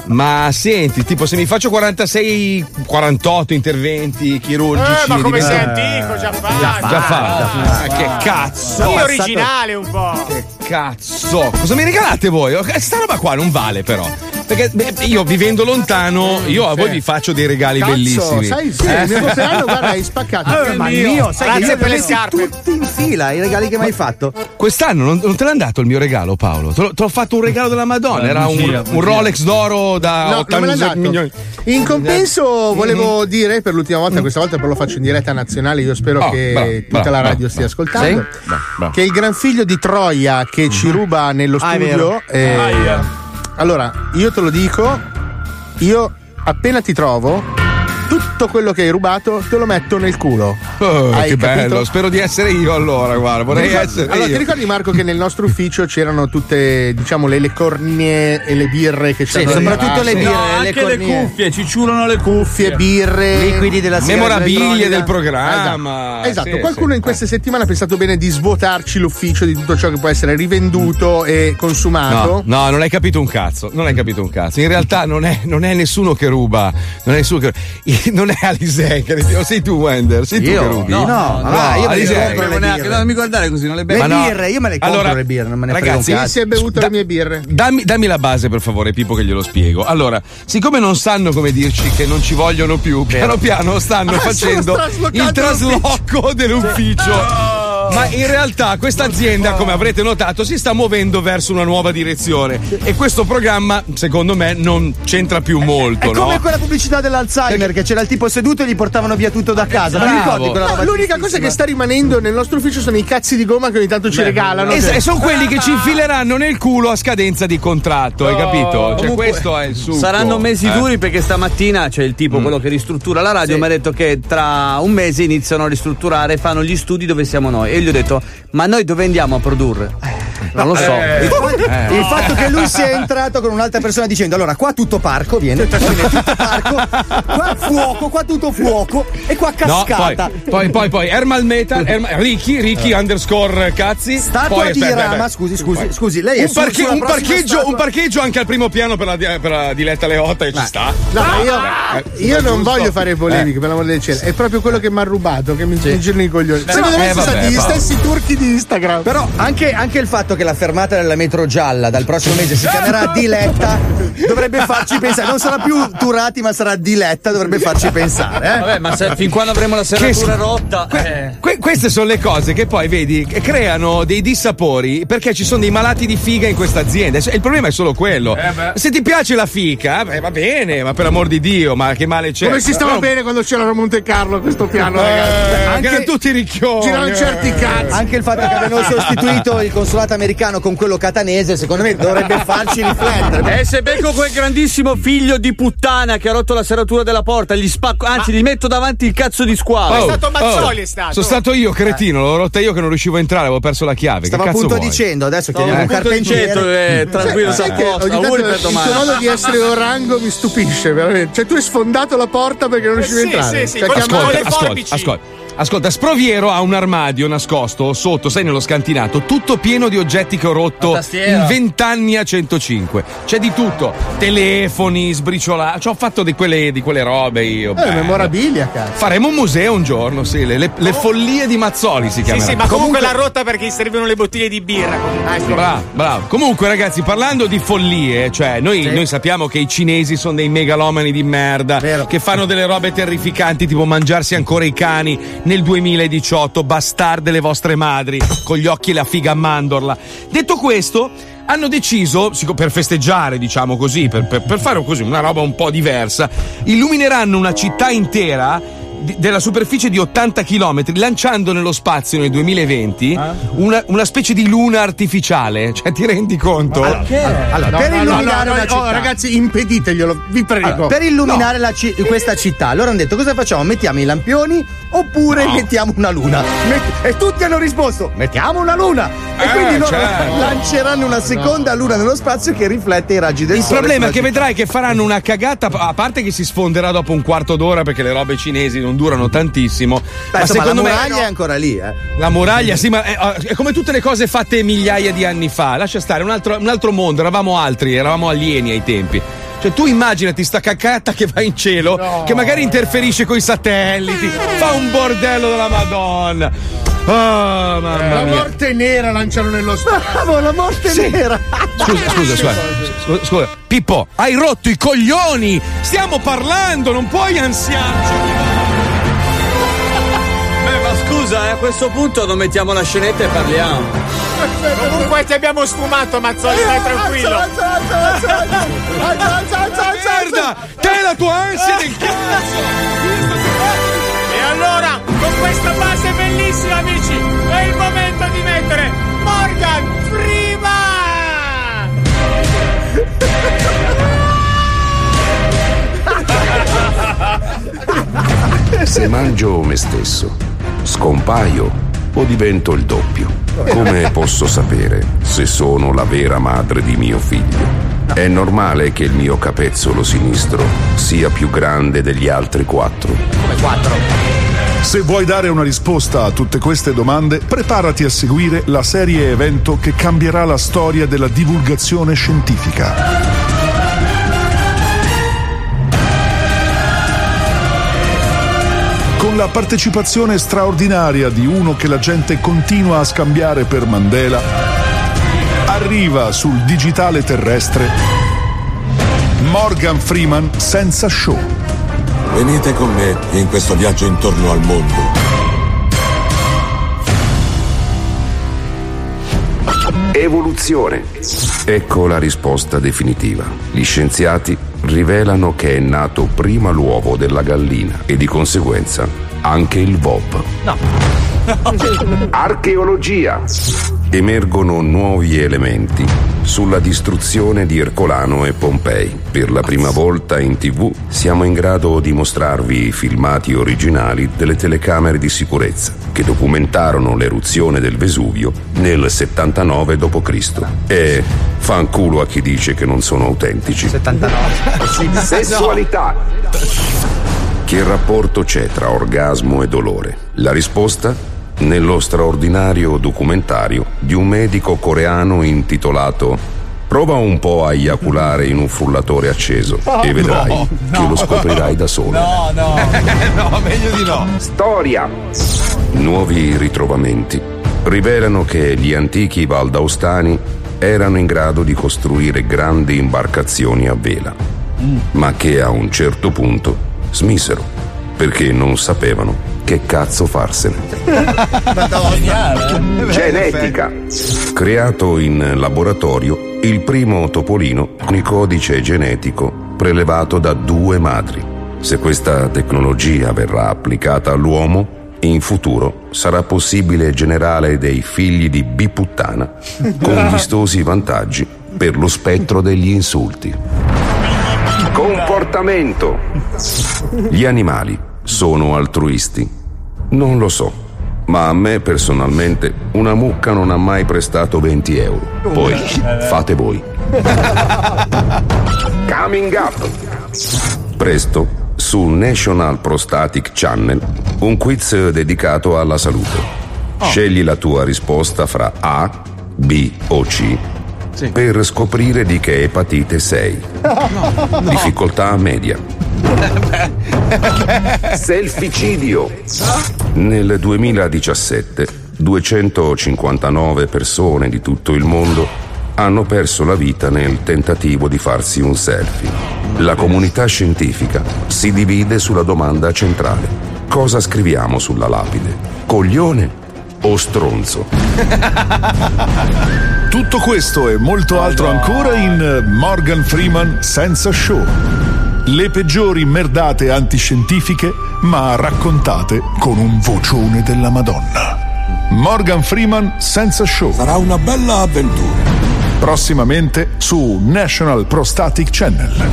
Ma senti, tipo, se mi faccio 46, 48 interventi chirurgici. Eh, ma come divento- sei antico, già fatto. Già fatto. Ah, che cazzo. Sì, originale un po'. Che cazzo. Cosa mi regalate voi? Eh, Sta roba qua non vale, però. Perché beh, io vivendo lontano, io a voi vi faccio dei regali Cazzo, bellissimi. sai, sì, Eh? il mio compleanno, guarda, hai spaccato. Ah, ma il mio, sai che Grazie per le scarpe. tutti in fila i regali che mi hai fatto. Quest'anno non, non te l'hanno dato il mio regalo, Paolo. Te l'ho, te l'ho fatto un regalo della Madonna. Eh, Era un, un. Rolex d'oro da No, non me l'ha 80 dato. milioni. In compenso, Mhm. volevo dire per l'ultima volta, questa volta però lo faccio in diretta nazionale. Io spero Oh, che bravo, tutta bravo, la radio bravo, stia bravo. ascoltando. Sì? Bravo, bravo. Che il gran figlio di Troia che ci ruba nello Ah, è studio. vero. eh, Aia. Allora, io te lo dico, io appena ti trovo, tutto quello che hai rubato te lo metto nel culo. Oh, Hai che capito? bello, spero di essere io allora, guarda, vorrei Ti ricordi- essere allora, io. ti ricordi Marco che nel nostro ufficio c'erano tutte, diciamo, le, le cornie e le birre che c'erano? soprattutto le birre, No, le anche le cornie. cuffie, ci ciulano le Cuffie, birre, Liquidi della sigaretta Memorabilie del programma. Esatto, Esatto. Sì, qualcuno sì. in queste settimane ha pensato bene di svuotarci l'ufficio di tutto ciò che può essere rivenduto e consumato. No, no, non hai capito un cazzo. Non hai capito un cazzo. In realtà non è, non è nessuno che ruba. Non è nessuno che <laughs> Non è Alisei che o sei tu, Wender. Sei tu Io? che rubi. No, no, ma io me le Alisei. compro le birre. Non mi guardare così, non le Le bevo. Ma no. birre, io me le compro Allora, le birre, non me ne ragazzi, un Si è bevuto le mie birre. Dammi, dammi la base per favore, Pippo, che glielo spiego. Allora, siccome non sanno come dirci che non ci vogliono più, piano piano stanno Ah, facendo il trasloco dell'ufficio. Ma in realtà questa azienda, come avrete notato, si sta muovendo verso una nuova direzione. E questo programma, secondo me, non c'entra più molto. È come no? quella pubblicità dell'Alzheimer che c'era il tipo seduto e gli portavano via tutto da casa. Bravo. ricordi quella roba? No, l'unica cosa che sta rimanendo nel nostro ufficio sono i cazzi di gomma che ogni tanto ci regalano. E, e sono quelli che ci infileranno nel culo a scadenza di contratto, hai capito? Cioè, Comunque, questo è il succo. Saranno mesi Eh. Mm. duri perché stamattina c'è il tipo, quello che ristruttura la radio, mi ha detto che tra un mese iniziano a ristrutturare, fanno gli studi dove siamo noi. E gli ho detto, ma noi dove andiamo a produrre? Eh, non lo so. Il fatto, il fatto che lui sia entrato con un'altra persona dicendo allora qua tutto parco viene, viene tutto parco, qua fuoco, qua tutto fuoco e qua No, poi, cascata. poi, poi, poi, Ermal Metal, Ermal- Ricky, Ricky underscore cazzi. Statua poi, di Rama, scusi, scusi, Poi- scusi, lei è un, su- parche- un parcheggio, statua- un parcheggio anche al primo piano per la, per la diletta Leotta che ci sta. No, ma io, Eh, io non giusto. voglio fare polemiche, per l'amor del cielo. È proprio quello che mi ha rubato, che mi mi girano i coglioni. Secondo me eh, sono stati gli stessi turchi di Instagram. Però anche, anche il fatto che la fermata della metro gialla dal prossimo mese si chiamerà <laughs> Diletta dovrebbe <laughs> farci pensare. Non sarà più Turati, ma sarà Diletta, dovrebbe farci pensare. Eh? Vabbè, ma se- fin quando avremo la serratura rotta. eh. Que- queste sono le cose che poi vedi che creano dei dissapori perché ci sono dei malati di figa in questa azienda. Il problema è solo quello. Se ti piace la fica, beh, va bene, ma per amor di Dio, ma che male c'è? Come si stava Però- bene quando c'era a Monte Carlo questo piano, Eh, ragazzi. che erano tutti ricchioni. Girano eh. certi cazzi. Anche il fatto che abbiano sostituito il consolato americano con quello catanese, secondo me dovrebbe farci riflettere. E se becco quel grandissimo figlio di puttana che ha rotto la serratura della porta, gli spacco, anzi, gli metto davanti il cazzo di squalo. Oh, stato Mazzoli, oh, è stato. Sono stato io, cretino, l'ho rotta io che non riuscivo a entrare, avevo perso la chiave. Stavo che cazzo appunto vuoi? dicendo, adesso Stavo chiediamo un carpentiere. eh, tranquillo, Sai sta a che ogni tanto il tuo modo di essere orango mi stupisce, veramente. Cioè, tu hai sfondato la porta perché non riuscivi a entrare. Cioè, chiamare- Ascolta, ascolta, ascolta. Ascolta, Sproviero ha un armadio nascosto sotto, sai, nello scantinato, tutto pieno di oggetti che ho rotto in 20 a 105. C'è di tutto: telefoni, sbriciolati. Ci ho fatto di quelle, di quelle robe io. Eh, bello. memorabilia, cazzo. Faremo un museo un giorno, sì. Le, le- le follie di Mazzoli si Sì, chiamerà. sì, ma comunque, l'ha rotta perché gli servivano le bottiglie di birra. Bravo, bravo. Comunque, ragazzi, parlando di follie, cioè, noi, noi sappiamo che i cinesi sono dei megalomani di merda che fanno delle robe terrificanti, tipo mangiarsi ancora i cani nel 2018, bastarde le vostre madri, con gli occhi e la figa a mandorla. Detto questo. Hanno deciso, per festeggiare, diciamo così, per, per- per fare così una roba un po' diversa, illumineranno una città intera di- della superficie di 80 km, lanciando nello spazio nel 2020 una, una specie di luna artificiale. <laughs> Cioè, ti rendi conto? Allora, No, per no, illuminare no, no, città. oh, ragazzi, impediteglielo, vi prego. Allora, per illuminare la ci- questa città, loro hanno detto cosa facciamo? Mettiamo i lampioni oppure mettiamo una luna? Met- e tutti hanno risposto: mettiamo una luna! E Eh, quindi loro certo. lanceranno una seconda luna nello spazio che riflette i raggi del Il sole. problema è che città. vedrai che faranno una cagata, a parte che si sfonderà dopo un quarto d'ora perché le robe cinesi non durano tantissimo. Beh, ma insomma, la secondo me muraglia è ancora lì, eh. la muraglia, sì, ma è, è come tutte le cose fatte migliaia di anni fa. Lascia stare, un altro, un altro mondo, eravamo altri, eravamo alieni ai tempi. Cioè, tu immaginati sta cacata che va in cielo, che magari interferisce con i satelliti, fa un bordello della Madonna. Ah, mamma la mia. morte nera lanciano nello spazio. Bravo, la morte Sì. nera. Scusa, scusa, scusa, scusa, scusa. Pippo, hai rotto i coglioni! Stiamo parlando, non puoi ansiarci! Scusa, eh, a questo punto non mettiamo la scenetta e parliamo. Comunque ti abbiamo sfumato, Mazzoli, stai tranquillo. Alza, alza, alza, alza, alza. Merda! Te la tua ansia del cazzo! E allora, con questa base bellissima, amici, è il momento di mettere Morgan Prima! Se mangio me stesso, scompaio o divento il doppio? Come posso sapere se sono la vera madre di mio figlio? È normale che il mio capezzolo sinistro sia più grande degli altri quattro. Come quattro? Se vuoi dare una risposta a tutte queste domande, preparati a seguire la serie evento che cambierà la storia della divulgazione scientifica. Con la partecipazione straordinaria di uno che la gente continua a scambiare per Mandela, arriva sul digitale terrestre Morgan Freeman senza show. Venite con me in questo viaggio intorno al mondo. Evoluzione. Ecco la risposta definitiva. Gli scienziati rivelano che è nato prima l'uovo della gallina e di conseguenza anche il VOP. No. <laughs> Archeologia. Emergono nuovi elementi sulla distruzione di Ercolano e Pompei. Per la prima volta in tv siamo in grado di mostrarvi i filmati originali delle telecamere di sicurezza che documentarono l'eruzione del Vesuvio nel 79 d.C. E fanculo a chi dice che non sono autentici. 79. Sessualità. Che rapporto c'è tra orgasmo e dolore? La risposta? Nello straordinario documentario di un medico coreano intitolato Prova un po' a eiaculare in un frullatore acceso e vedrai No, che no. lo scoprirai da solo. No, no. <laughs> no, meglio di no. Storia. Nuovi ritrovamenti rivelano che gli antichi valdaustani erano in grado di costruire grandi imbarcazioni a vela, ma che a un certo punto smissero perché non sapevano che cazzo farsene. <laughs> Genetica. Creato in laboratorio il primo topolino con il codice genetico prelevato da due madri. Se questa tecnologia verrà applicata all'uomo, in futuro sarà possibile generare dei figli di biputtana con <laughs> vistosi vantaggi per lo spettro degli insulti. Comportamento. Gli animali sono altruisti? Non lo so, ma a me personalmente una mucca non ha mai prestato 20 euro. Poi fate voi. <laughs> Coming up. Presto sul National Prostatic Channel un quiz dedicato alla salute. Scegli la tua risposta fra A, B o C per scoprire di che epatite sei. Difficoltà media. <laughs> Selficidio. Nel 2017 259 persone di tutto il mondo hanno perso la vita nel tentativo di farsi un selfie. La comunità scientifica si divide sulla domanda centrale. Cosa scriviamo sulla lapide? Coglione o stronzo? <laughs> Tutto questo e molto altro ancora in Morgan Freeman senza show. Le peggiori merdate antiscientifiche, ma raccontate con un vocione della Madonna. Morgan Freeman senza show. Sarà una bella avventura. Prossimamente su National Prostatic Channel.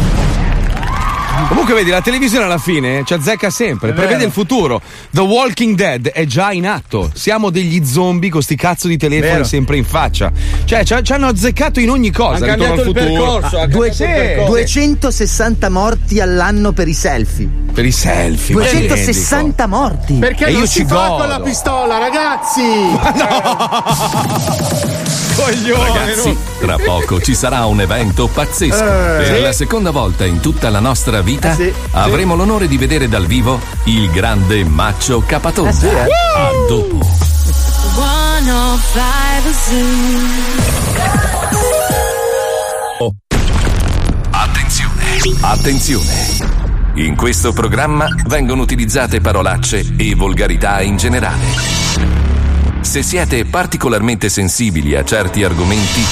Comunque vedi, la televisione alla fine ci azzecca sempre, prevede il futuro. The Walking Dead è già in atto. Siamo degli zombie con sti cazzo di telefoni Vero. sempre in faccia. Cioè, ci, hanno azzeccato in ogni cosa. Al cambiato il futuro. percorso, Ah, han Due- sì. 260 morti all'anno per i selfie. Per i selfie. 260 morti. Perché E non io si ci fa godo. con la pistola, ragazzi! <laughs> Ragazzi, tra poco ci sarà un evento pazzesco. Eh, per sì. la seconda volta in tutta la nostra vita Eh, sì, avremo l'onore di vedere dal vivo il grande Maccio Capatonda. Eh, sì, eh. A dopo. Attenzione, attenzione. In questo programma vengono utilizzate parolacce e volgarità in generale. Se siete particolarmente sensibili a certi argomenti,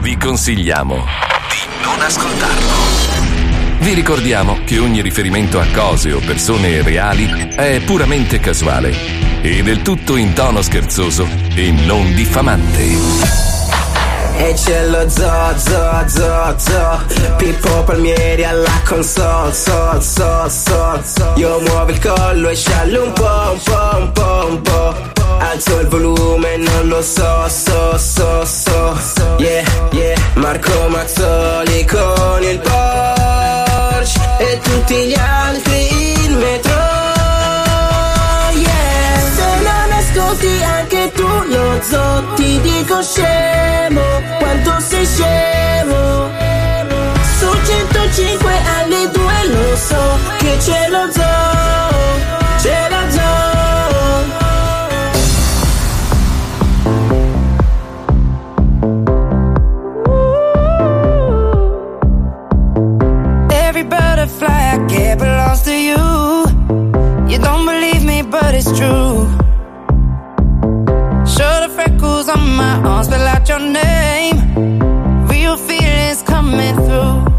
vi consigliamo di non ascoltarlo. Vi ricordiamo che ogni riferimento a cose o persone reali è puramente casuale e del tutto in tono scherzoso e non diffamante. E c'è lo zo, zo, zo, zo Pippo Palmieri alla console, so, so, so Io muovo il collo e sciallo un po', un po', un po', un po' Alzo il volume, non lo so, so, so, so. Yeah, yeah Marco Mazzoli con il Porsche E tutti gli altri in metro. Yeah. Se non ascolti anche tu lo zo Ti dico scemo Quanto sei scemo. Su 105 alle 2 lo so Che c'è lo zo true. Show the freckles on my arms, spell out your name. Real feelings coming through.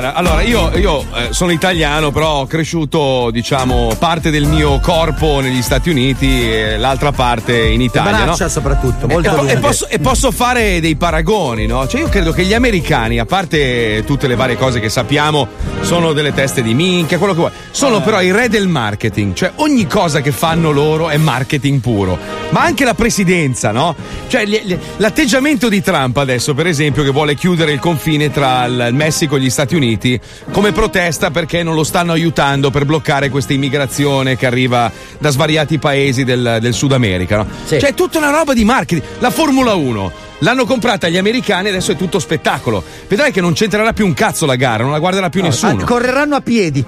Guarda. Allora, io, io, eh, sono italiano, però ho cresciuto, diciamo, parte del mio corpo negli Stati Uniti e l'altra parte in Italia. Le no? braccia soprattutto, molto e, po- e posso, e posso fare dei paragoni, no? Cioè, io credo che gli americani, a parte tutte le varie cose che sappiamo, sono delle teste di minchia, quello che vuoi. Sono però i re del marketing, cioè ogni cosa che fanno loro è marketing puro. Ma anche la presidenza, no? Cioè, gli- gli- l'atteggiamento di Trump adesso, per esempio, che vuole chiudere il confine tra il Messico e gli Stati Uniti come protesta perché non lo stanno aiutando per bloccare questa immigrazione che arriva da svariati paesi del, del Sud America. no? Cioè, è tutta una roba di marketing. La Formula 1 l'hanno comprata gli americani, adesso è tutto spettacolo. Vedrai che non c'entrerà più un cazzo la gara, non la guarderà più nessuno. Ah, correranno a piedi.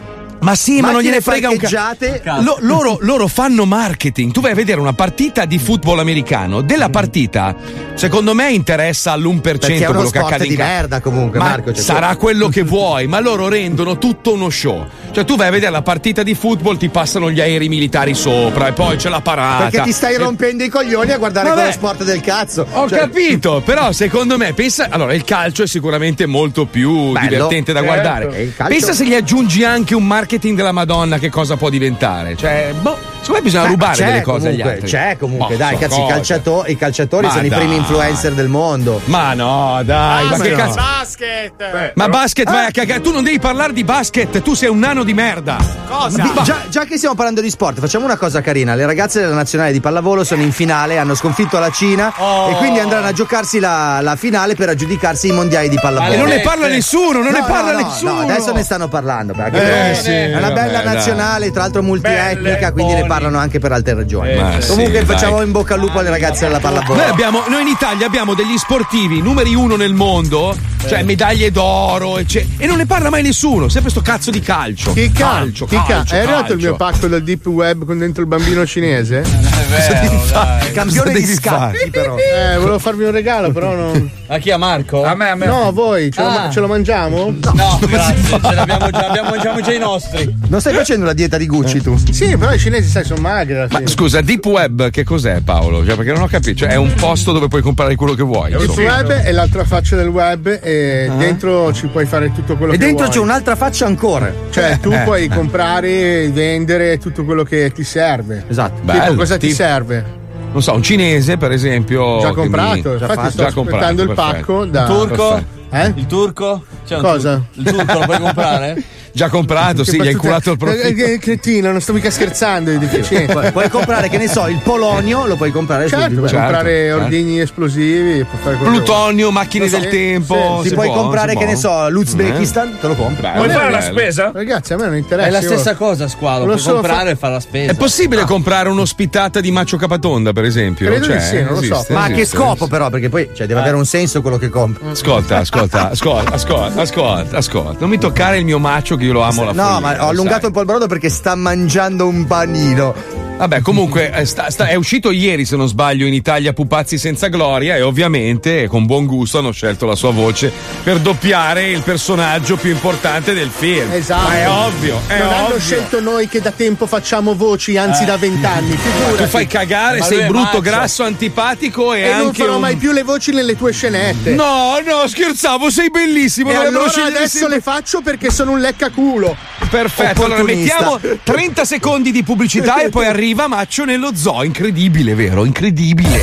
Ma sì, ma non gliene frega un cazzo. Lo- loro, loro fanno marketing. Tu vai a vedere una partita di football americano. Della partita, secondo me, interessa all'1% Perché è uno quello che accade in di merda comunque, Ma Marco. cioè, sarà quello che vuoi, ma loro rendono tutto uno show. Cioè, tu vai a vedere la partita di football, ti passano gli aerei militari sopra, e poi c'è la parata. Perché ti stai E- rompendo i coglioni a guardare Vabbè. quello sport del cazzo. Ho Cioè, capito, però secondo me, pensa. Allora, il calcio è sicuramente molto più Bello. divertente da Certo. guardare. Pensa se gli aggiungi anche un marketing della Madonna, che cosa può diventare? Cioè, boh, secondo me bisogna Beh, rubare delle cose agli comunque, altri. C'è comunque, Ma dai, cazzo, i, cosa. calciato- i calciatori Ma sono i primi dai. influencer del mondo. Ma no, dai, ma che cazzo. Basket! Ma basket, vai a cagare. Tu non devi parlare di basket, tu sei un nano di merda. Cosa? Vi- già, già che stiamo parlando di sport, facciamo una cosa carina. Le ragazze della nazionale di pallavolo sono in finale, hanno sconfitto la Cina Oh. e quindi andranno a giocarsi la, la finale per aggiudicarsi i mondiali di pallavolo. E non ne parla nessuno, non ne No, parla no, no, nessuno. no, adesso ne stanno parlando. perché Eh, è sì, una bella vabbè, dai. nazionale, tra l'altro multietnica, quindi ne parlano anche per altre ragioni. Ma Comunque sì, facciamo dai. in bocca al lupo alle ragazze della pallavolo. Noi, abbiamo, noi in Italia abbiamo degli sportivi numeri uno nel mondo, cioè medaglie d'oro, ecce- e non ne parla mai nessuno. Sempre sto cazzo di calcio. Chicca, calcio, Chicca, calcio, è arrivato il calcio. mio pacco del deep web con dentro il bambino cinese? <laughs> Devi fare? Campione di scacchi, però. Eh, volevo farvi un regalo, però non. <laughs> A chi? A Marco? A me, a me. No, a voi, ce, lo, Ah. ma- ce lo mangiamo? No, <laughs> grazie, ce l'abbiamo già, abbiamo, mangiamo già i nostri. Non stai facendo la dieta di Gucci tu? Sì, però i cinesi, sai, sono magri Ma scusa, Deep Web che cos'è Paolo? Cioè, perché non ho capito. Cioè, è un posto dove puoi comprare quello che vuoi. Il insomma. web è l'altra faccia del web e dentro ci puoi fare tutto quello E che dentro vuoi. c'è un'altra faccia ancora. Cioè, tu Eh, puoi eh. comprare, vendere tutto quello che ti serve. Esatto. Tipo, Bello, cosa ti tipo- serve? Non so, un cinese, per esempio. Già comprato, mi- infatti sto già aspettando il perfetto. pacco da. Il turco? Eh? Il turco? C'è un Cosa? tur- il turco lo puoi comprare? <laughs> Già comprato, <laughs> sì, gli hai inculato il Eh, profilo. Che cretino, non sto mica scherzando. Deficiente. Puoi, puoi comprare, che ne so, il polonio, lo puoi comprare Certo, puoi Certo, comprare certo. ordigni esplosivi, Plutonio, macchine Sì, del tempo. Ti si puoi può, comprare, si che può. ne so, l'Uzbekistan, te lo compri. Vuoi fare la spesa? Ragazzi, a me non interessa. È la stessa cosa, squalo. Puoi comprare fa- e fare la spesa. È possibile comprare un'ospitata di Macio Capatonda, per esempio? Credo di Cioè, sì, non lo so. Ma a che scopo però? Perché poi cioè, deve avere un senso quello che compri. Ascolta, ascolta, ascolta, ascolta, ascolta, ascolta. Non mi toccare il mio macio che io lo amo alla No, follia, ma ho allungato sai. un po' il brodo perché sta mangiando un panino. Vabbè, comunque eh, sta- sta- è uscito ieri, se non sbaglio, in Italia Pupazzi senza gloria e ovviamente con buon gusto hanno scelto la sua voce per doppiare il personaggio più importante del film. Esatto. Ma è ovvio, è non hanno ovvio. scelto noi che da tempo facciamo voci, anzi Eh. da vent'anni. Figurati. Tu fai cagare, Ma sei è brutto, macho. grasso, antipatico e, E non anche farò un... mai più le voci nelle tue scenette. No, no, scherzavo, sei bellissimo. E allora adesso sempre- le faccio perché sono un leccaculo. Perfetto, allora mettiamo 30 secondi di pubblicità e poi <laughs> arriva Maccio nello zoo. Incredibile, vero? Incredibile.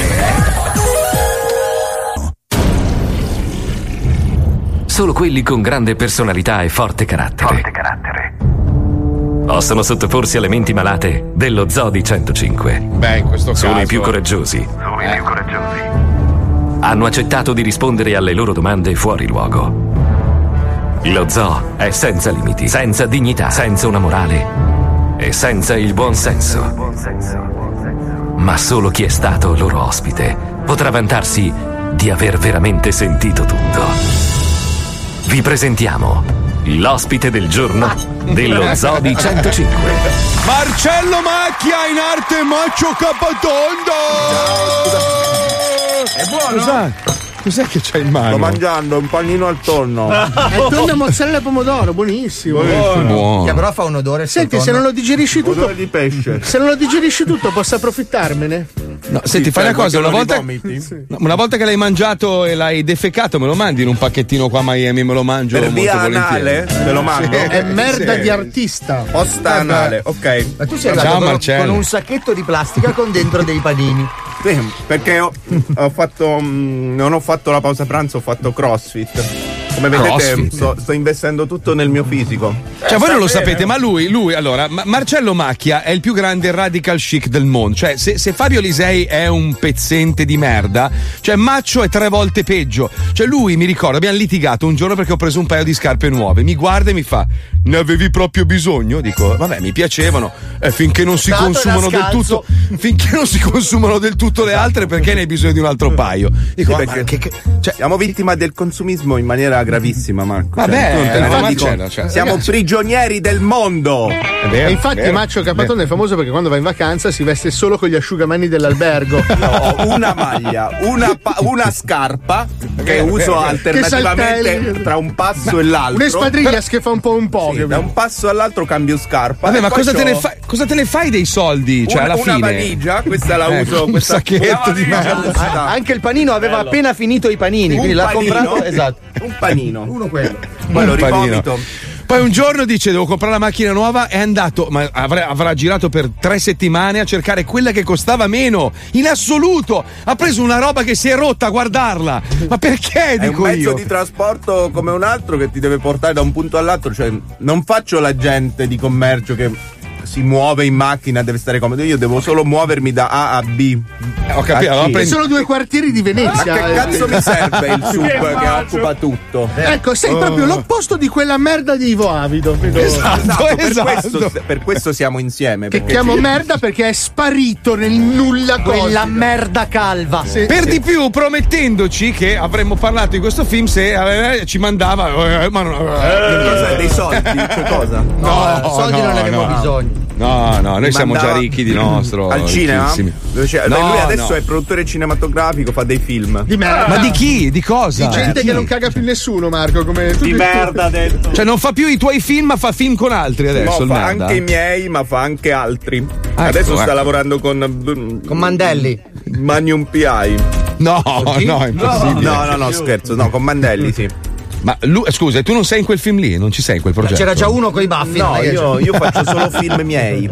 Solo quelli con grande personalità e forte carattere. Possono sottoporsi alle menti malate dello Zoo di 105. Beh, in questo Solo caso. i più coraggiosi. Hanno accettato di rispondere alle loro domande fuori luogo. Lo zoo è senza limiti, senza dignità, senza una morale e senza il buon senso. Ma solo chi è stato loro ospite potrà vantarsi di aver veramente sentito tutto. Vi presentiamo l'ospite del giorno dello Zoo di 105. Marcello Macchia in arte Maccio Capatonda. È buono? Cos'è? Cos'è che c'hai in mano? Sto mangiando un panino al tonno. È tonno mozzarella e pomodoro, buonissimo. Buono. Che però fa un odore Senti, se non lo digerisci tutto. Odore di pesce. Se non lo digerisci tutto, posso approfittarmene? No, senti, fai una cosa, una volta, una volta che l'hai mangiato e l'hai defecato, me lo mandi in un pacchettino qua a Miami, me lo mangio Per molto via volentieri. anale? Te lo mando? È merda Sì. di artista. Osta anale, ok. Ma tu sei Ciao, arrivato con, Marcello. con un sacchetto di plastica con dentro dei panini. Sì, perché ho, ho fatto. mm, non ho fatto la pausa pranzo, ho fatto crossfit. Come vedete, sto, sto investendo tutto nel mio fisico. Cioè, voi non lo sapete, ma lui, lui, allora, Ma- Marcello Macchia è il più grande radical chic del mondo. Cioè, se, se Fabio Lisei è un pezzente di merda, cioè Maccio è tre volte peggio. Cioè, lui mi ricorda, abbiamo litigato un giorno perché ho preso un paio di scarpe nuove. Mi guarda e mi fa: Ne avevi proprio bisogno? Dico, vabbè, mi piacevano. E finché non si Dato consumano del tutto, finché non si consumano del tutto le altre, perché ne hai bisogno di un altro paio? Dico, Sì, "Ma perché che- cioè, siamo vittima del consumismo in maniera gravissima, Marco. Vabbè, tu non te ne eh, rendi Marcello, conto. cioè, siamo ragazzi. prigionieri del mondo. e infatti Maccio Capatone è famoso perché quando va in vacanza si veste solo con gli asciugamani dell'albergo. <laughs> Io ho una maglia, una, pa- una scarpa che uso alternativamente tra un passo e l'altro. Un'espadriglia che fa un po' un po'. Sì, da un passo all'altro cambio scarpa. Vabbè, ma cosa te, ne fai, cosa te ne fai dei soldi? Cioè, una, alla una fine. valigia, questa la Ecco, uso. un questa sacchetto di merda. Anche il panino aveva Bello. appena finito i panini, quindi Un l'ha comprato. Esatto. Un panino. <laughs> Uno quello. Poi lo Un panino. rivomito. Poi un giorno dice devo comprare la macchina nuova, è andato, ma avrà, avrà girato per tre settimane a cercare quella che costava meno, in assoluto. Ha preso una roba che si è rotta a guardarla. Ma perché? È un Dico mezzo io. di trasporto come un altro che ti deve portare da un punto all'altro. Cioè, non faccio l'agente di commercio che si muove in macchina, deve stare comodo. Io devo solo muovermi da A a B. ho capito, allora prendi- Sono due quartieri di Venezia. Ma che eh. cazzo mi serve il <laughs> sub che occupa tutto? Ecco, sei Oh. proprio l'opposto di quella merda di Ivo Avido. vedo. Esatto, per, esatto. Questo, per questo siamo insieme. Che chiamo merda perché è sparito nel nulla Quella merda calva. Per di più, promettendoci che avremmo parlato di questo film se eh, ci mandava. eh, ma non- Cosa? Dei soldi? Che cosa? No, soldi no, non ne abbiamo no. bisogno. No, no, noi siamo già ricchi di nostro. Al cinema? c'è- No, beh, lui adesso no. è produttore cinematografico, fa dei film. Di merda. Ma di chi? Di cosa? Di gente Di che non caga più nessuno, Marco. Come Di merda ha detto. Cioè, non fa più i tuoi film, ma fa film con altri adesso. No, fa merda. anche i miei, ma fa anche altri. Ah, Adesso ecco, sta ecco. lavorando con. Con Mandelli. Magnum PI. No, no, è impossibile. No, no, no, scherzo. No, con Mandelli, sì. Ma lui, scusa, tu non sei in quel film lì? Non ci sei in quel progetto? C'era già uno con i baffi. No, io, io faccio <laughs> solo film miei.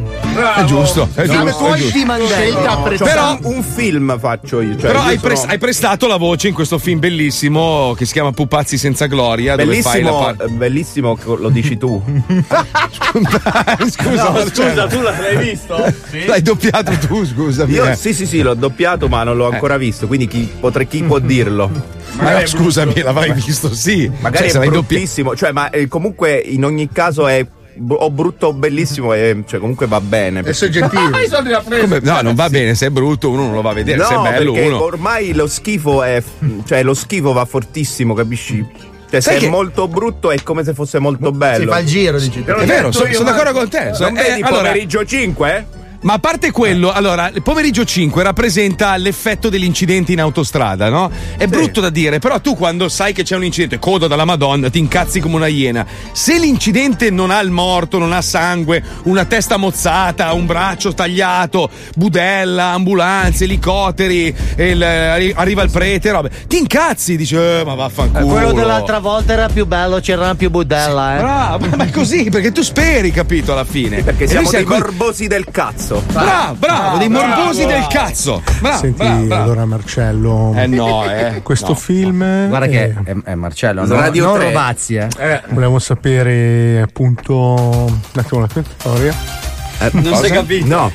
È giusto, è Film giusto. è tuoi giusto. di. Scelta Cioè, Però- un, film faccio io. Cioè, Però io hai, sono- pres- hai prestato la voce in questo film bellissimo che si chiama Pupazzi senza gloria. Dove fai la Bellissimo, parte. eh, bellissimo, lo dici tu. <laughs> <laughs> scusa, No, Marcello. scusa, tu l'hai visto? L'hai doppiato tu, scusami. Io eh. sì, sì, sì, l'ho doppiato, ma non l'ho ancora visto. Quindi chi, potre- chi può dirlo? Ma no, scusami, l'avrai visto, sì. Magari Cioè, se è bruttissimo, cioè, ma eh, comunque in ogni caso è o brutto o bellissimo, e, cioè, comunque va bene. È soggettivo. Preso. Come- No, non va bene. Se è brutto, uno non lo va a vedere. se è No, bello, perché uno. ormai lo schifo è. cioè, lo schifo va fortissimo, capisci? Cioè, se Sai è che- molto brutto è come se fosse molto bello. Si fa il giro, dici. È vero, sono, sono d'accordo con te. Non Eh, vedi allora- pomeriggio 5? Ma a parte quello, allora, il pomeriggio 5 rappresenta l'effetto degli incidenti in autostrada, no? È brutto da dire, però tu quando sai che c'è un incidente, coda dalla Madonna, ti incazzi come una iena. Se l'incidente non ha il morto, non ha sangue, una testa mozzata, un braccio tagliato, budella, ambulanze, elicotteri, il- arri- arriva il prete, robe, ti incazzi, dici, eh, ma vaffanculo. Quello dell'altra volta era più bello, c'era più budella, eh. Bravo, ma è così, perché tu speri, capito, alla fine. Perché E siamo dei morbosi del cazzo. Bravo, bravo, dei morbosi del cazzo. Bravo, Senti, bravo, bravo. allora Marcello. Eh no, eh. <laughs> Questo No. film. Guarda che eh, è, è Marcello, no, Radio non 3. Rovazzi, eh. Volevo sapere appunto. Un attimo la storia. non si è capito? No,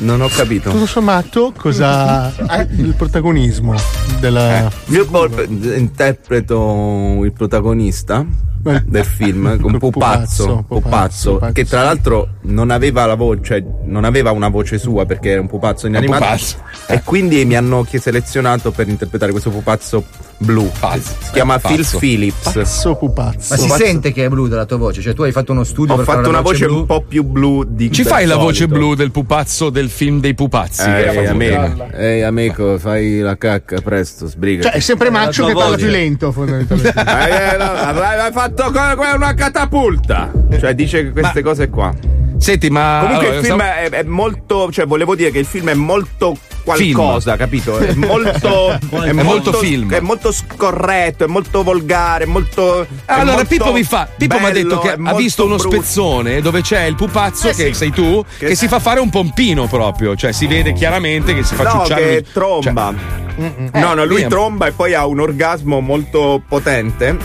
non ho capito. Tutto sommato, cosa ha il protagonismo della. Io poi interpreto il protagonista Eh. del film <laughs> con Pupazzo, Pupazzo, Pupazzo, Pupazzo, che tra l'altro non aveva la voce, cioè non aveva una voce sua perché era un pupazzo Un inanimato pupazzo. e quindi mi hanno selezionato per interpretare questo pupazzo blu. Pazzo. Si chiama Eh, Phil pazzo. Phillips. Pazzo pupazzo. Ma si Pupazzo. sente che è blu dalla tua voce, cioè tu hai fatto uno studio Ho per fatto fare una voce blu. un po' più blu di Ci fai la voce blu del pupazzo del film dei pupazzi? Ehi favore? amico, ehi amico, fai la cacca presto, sbriga. Cioè, è sempre Maccio che parla più lento, fondamentalmente. Eh, eh, no, avrai fatto come una catapulta. Cioè, dice queste cose qua. Senti, ma. Comunque allora, il film stavo- è, è molto. Cioè, volevo dire che il film è molto qualcosa, capito? È molto. <laughs> È molto film. È molto scorretto, è molto volgare, è molto. è Allora, molto Pippo mi fa. Pippo mi ha detto che è ha visto uno brutto. spezzone dove c'è il pupazzo, Eh, che sì. sei tu, che, Che- si fa fare un pompino proprio. Cioè, si vede chiaramente che si fa No, ciucciare. che lui- tromba. Cioè, no, no, lui eh, tromba e poi ha un orgasmo molto potente.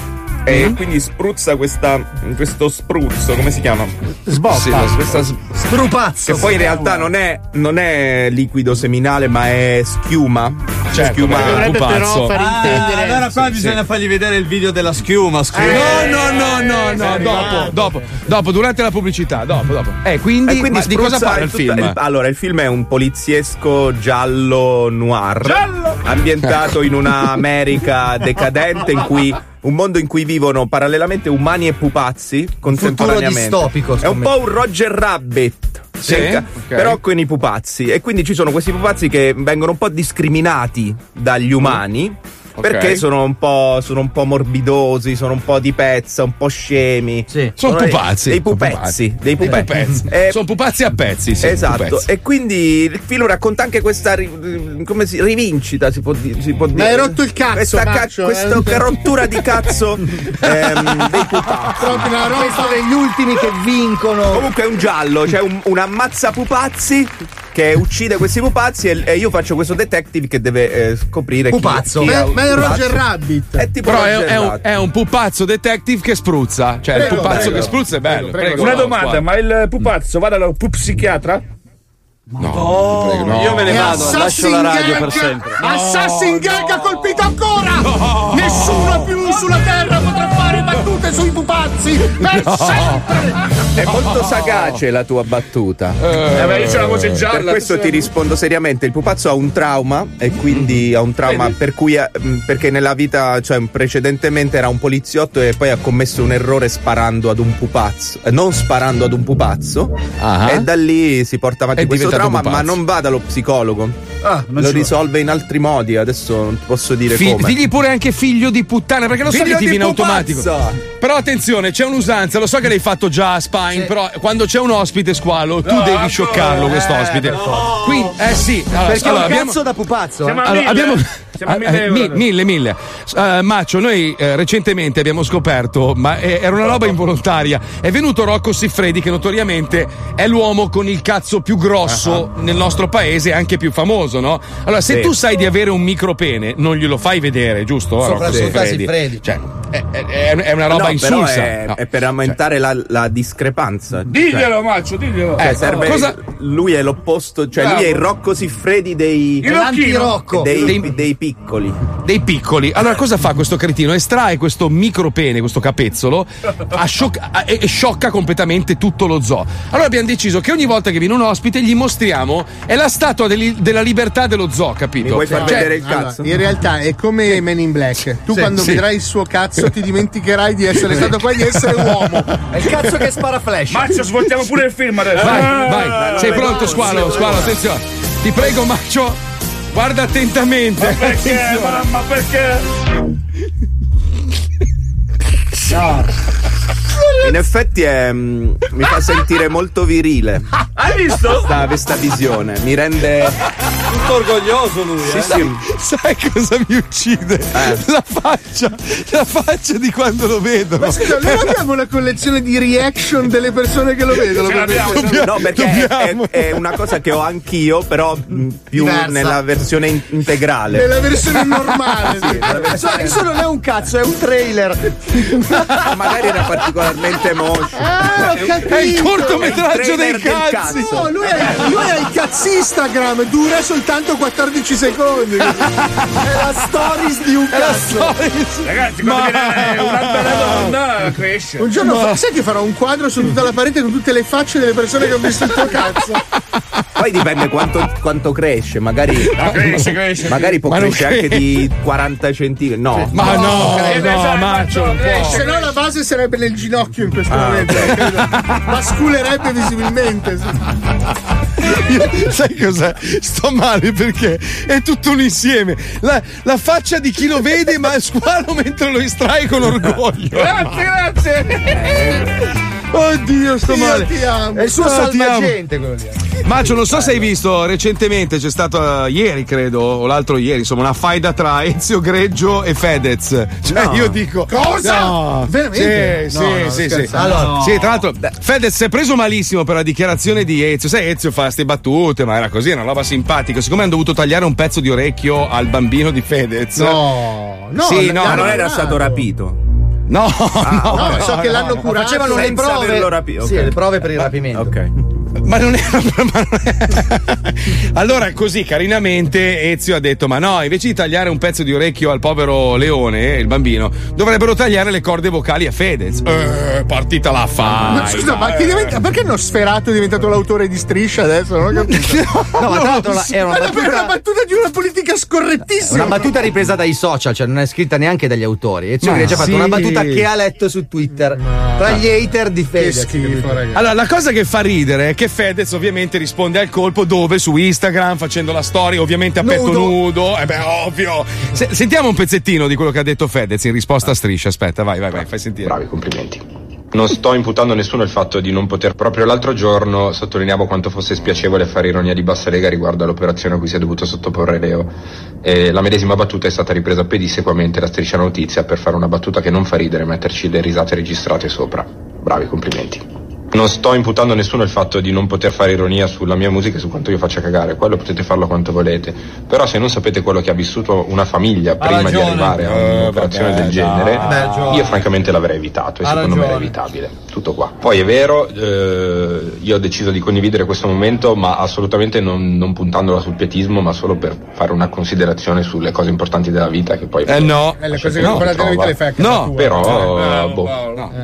E quindi spruzza questa, questo spruzzo, come si chiama? Sbocca. Sì, questa s- Strupazzo. Che poi in realtà non è, non è liquido seminale, ma è schiuma. Certo, schiuma. dovrebbe però far Ah, allora qua bisogna fargli vedere il video della schiuma. schiuma. No, no, no, no, no, dopo, dopo, dopo, durante la pubblicità, dopo, dopo. Eh, quindi, E quindi di cosa parla il film? allora, il film è un poliziesco giallo noir. Giallo! Ambientato in una America decadente in cui. Un mondo in cui vivono parallelamente umani e pupazzi contemporaneamente. distopico, È un po' un Roger Rabbit. Sì? cerca- Ok. Però con i pupazzi. E quindi ci sono questi pupazzi che vengono un po' discriminati dagli umani. Perché sono un, po', sono un po' morbidosi, sono un po' di pezza, un po' scemi. Sono dei- pupazzi. Dei Sono pupazzi. pupazzi. Dei Dei pupazzi. pupazzi. Eh, Sono pupazzi a pezzi, sì. esatto, pupazzi. e quindi il film racconta anche questa ri- come si, rivincita, si può, di- si può dire. hai rotto il cazzo, Questa ca- Maccio, questa eh. rottura di cazzo <laughs> ehm, dei pupazzi. Proprio una roba. Degli ultimi che vincono. Comunque è un giallo, c'è un, un ammazza pupazzi che uccide questi pupazzi e, e io faccio questo detective che deve eh, scoprire chi- Pupazzo. chi, Ma, ha- ma è pupazzo. Roger Rabbit. È tipo Però è, Roger è un, Rabbit. è un pupazzo detective che spruzza. Cioè, il Prego, pupazzo prego. che spruzza è bello. Prego, Una domanda, qua. ma il pupazzo va dallo psichiatra? No, prego, no. Io me ne E vado, lascio Assassin la radio Gang- per sempre. Assassin Gang ha colpito ancora! Nessuno più sulla terra potrà fare battute sui pupazzi! Per sempre! È molto sagace la tua battuta. Eh, beh, io c'ho la voce gialla. Per questo ti rispondo seriamente. Il pupazzo ha un trauma e quindi ha un trauma per cui ha- mh, perché nella vita, cioè precedentemente era un poliziotto e poi ha commesso un errore sparando ad un pupazzo, eh, non sparando ad un pupazzo Ah. e da lì si porta avanti È questo trauma, ma non va dallo psicologo. Ah, non Lo ci va. risolve in altri modi, adesso non posso dire Fi- come. digli pure anche figlio di puttana, perché lo so che ti viene automatico. Però attenzione, c'è un'usanza, lo so che l'hai fatto già a Spine, però quando c'è un ospite squalo, tu devi scioccarlo questo ospite. Quindi, eh sì, allora, Perché allora, è un abbiamo- cazzo da pupazzo. Siamo a allora, abbiamo Siamo a eh, mille eh, euro. mi- mille, mille. Eh, Maccio, noi eh, recentemente abbiamo scoperto, ma eh, era una roba involontaria. È venuto Rocco Siffredi, che notoriamente è l'uomo con il cazzo più grosso nel nostro paese anche più famoso, no? Allora, se Sì. tu sai di avere un micropene, non glielo fai vedere, giusto? Soprattutto a Siffredi? Siffredi. Cioè, è, è- è- una roba No, però insulsa. È, No. è per aumentare la, la discrepanza. Diglielo, Maccio, diglielo. Cioè, Eh, serve- cosa- Lui è l'opposto, cioè Bravo. lui è il Rocco Siffredi dei, Il Rocchino. dei, Dei- dei piccoli. dei piccoli. Allora, cosa fa questo cretino? Estrae questo micropene, questo capezzolo, a scioc- a- e, sciocca completamente tutto lo zoo. Allora abbiamo deciso che ogni volta che viene un ospite gli mostriamo è la statua degli- della libertà dello zoo, capito? Mi vuoi far Cioè, vedere il Allora, cazzo? in realtà è come Men in Black. Tu Sì, quando sì. vedrai il suo cazzo ti dimenticherai di essere stato qua e di essere <laughs> uomo. È il cazzo che spara flash. Maccio, svoltiamo pure il film adesso. Vai, Ah, vai, sei pronto, squalo? Squalo, attenzione. Ti prego, Maccio, guarda attentamente. Perché, Attenzione. mamma, perché? In effetti è, mm, mi fa sentire molto virile Hai visto? questa, questa visione. Mi rende. Tutto orgoglioso lui, Sì, eh. sì. Sai cosa mi uccide? La faccia, la faccia di quando lo vedo. Ma scusa, noi abbiamo una collezione di reaction delle persone che lo vedono. No, perché è, è- una cosa che ho anch'io, però mm, più Diversa. nella versione in- integrale. Nella versione normale. sì. Nella versione- Questo non è un cazzo, è un trailer. <laughs> Magari era particolarmente moscio. Ah, ho capito. È il cortometraggio È il dei del cazzi. cazzo. No, lui è, lui è il cazzinstagram, dura soltanto 14 secondi. <laughs> È la stories di un È cazzo. Ragazzi, quando viene una bella donna, cresce. Un giorno fa- sai che farò un quadro su tutta la parete con tutte le facce delle persone che ho visto il tuo cazzo. Poi dipende quanto, quanto cresce, magari, cresce, cresce. magari può Ma crescere anche di 40 centimetri. No, Ma no, cresce, no, esatto, Maccio, non può. cresce. Se no la base sarebbe nel ginocchio in questo Ah, momento. Basculerebbe <laughs> visibilmente. sì. <laughs> Sai cos'è? Sto male perché è tutto un insieme. La, la faccia di chi lo vede, ma il squalo mentre lo estrae con orgoglio. <laughs> Grazie, grazie. Oddio, sto Io male. ti amo. È il suo Ah, salvagente quello lì. Maggio, non so se hai visto recentemente, c'è stato eh, ieri, credo, o l'altro ieri, insomma, una faida tra <laughs> Ezio Greggio e Fedez. Cioè, No. io dico. Cosa? No. Veramente? Sì, No, sì, sì, sì. Allora, sì, tra l'altro, Fedez si è preso malissimo per la dichiarazione di Ezio. Sai, Ezio fa queste battute, ma era così, era una roba simpatica. Siccome hanno dovuto tagliare un pezzo di orecchio al bambino di Fedez. No, no, Sì, no, no, ma non no, era stato rapito. No, no, no, so che no, l'hanno no. curato Facevano le prove. averlo rapito. Sì, le prove per il rapimento. Ok. Ma non era. <laughs> ma non è- allora, così carinamente Ezio ha detto: Ma no, invece di tagliare un pezzo di orecchio al povero leone, il bambino, dovrebbero tagliare le corde vocali a Fedez. Eh, partita la fa. Ma scusa, ma chi diventa- perché Nosferatu è diventato l'autore di Striscia adesso? Non ho capito. <laughs> No, ma tra l'altro la- era una Ma battuta- una battuta di una politica scorrettissima. Una battuta ripresa dai social, cioè non è scritta neanche dagli autori. Ezio Ma ha fatto sì. una battuta che ha letto su Twitter tra gli hater di Fedez. capito? Allora, la cosa che fa ridere è che Fedez ovviamente risponde al colpo dove? Su Instagram, facendo la storia, ovviamente a petto Nudo. nudo. Eh beh, ovvio. Se- sentiamo un pezzettino di quello che ha detto Fedez in risposta a striscia. Aspetta, vai, vai, vai, fai sentire. Bravi, complimenti. Non sto imputando a nessuno il fatto di non poter. Proprio l'altro giorno sottolineavo quanto fosse spiacevole fare ironia di bassa lega riguardo all'operazione a cui si è dovuto sottoporre Leo. E la medesima battuta è stata ripresa pedissequamente da striscia notizia per fare una battuta che non fa ridere e metterci le risate registrate sopra. Bravi, complimenti. Non sto imputando a nessuno il fatto di non poter fare ironia sulla mia musica e su quanto io faccia cagare, quello potete farlo quanto volete. Però se non sapete quello che ha vissuto una famiglia prima di arrivare a Eh, un'operazione del genere, io francamente l'avrei evitato e secondo me era evitabile. Tutto qua. Poi è vero, eh, io ho deciso di condividere questo momento, ma assolutamente non, non puntandola sul pietismo, ma solo per fare una considerazione sulle cose importanti della vita che poi... Eh no. Eh, le cose No, importanti della vita le fai a casa No, tua. però Eh, boh,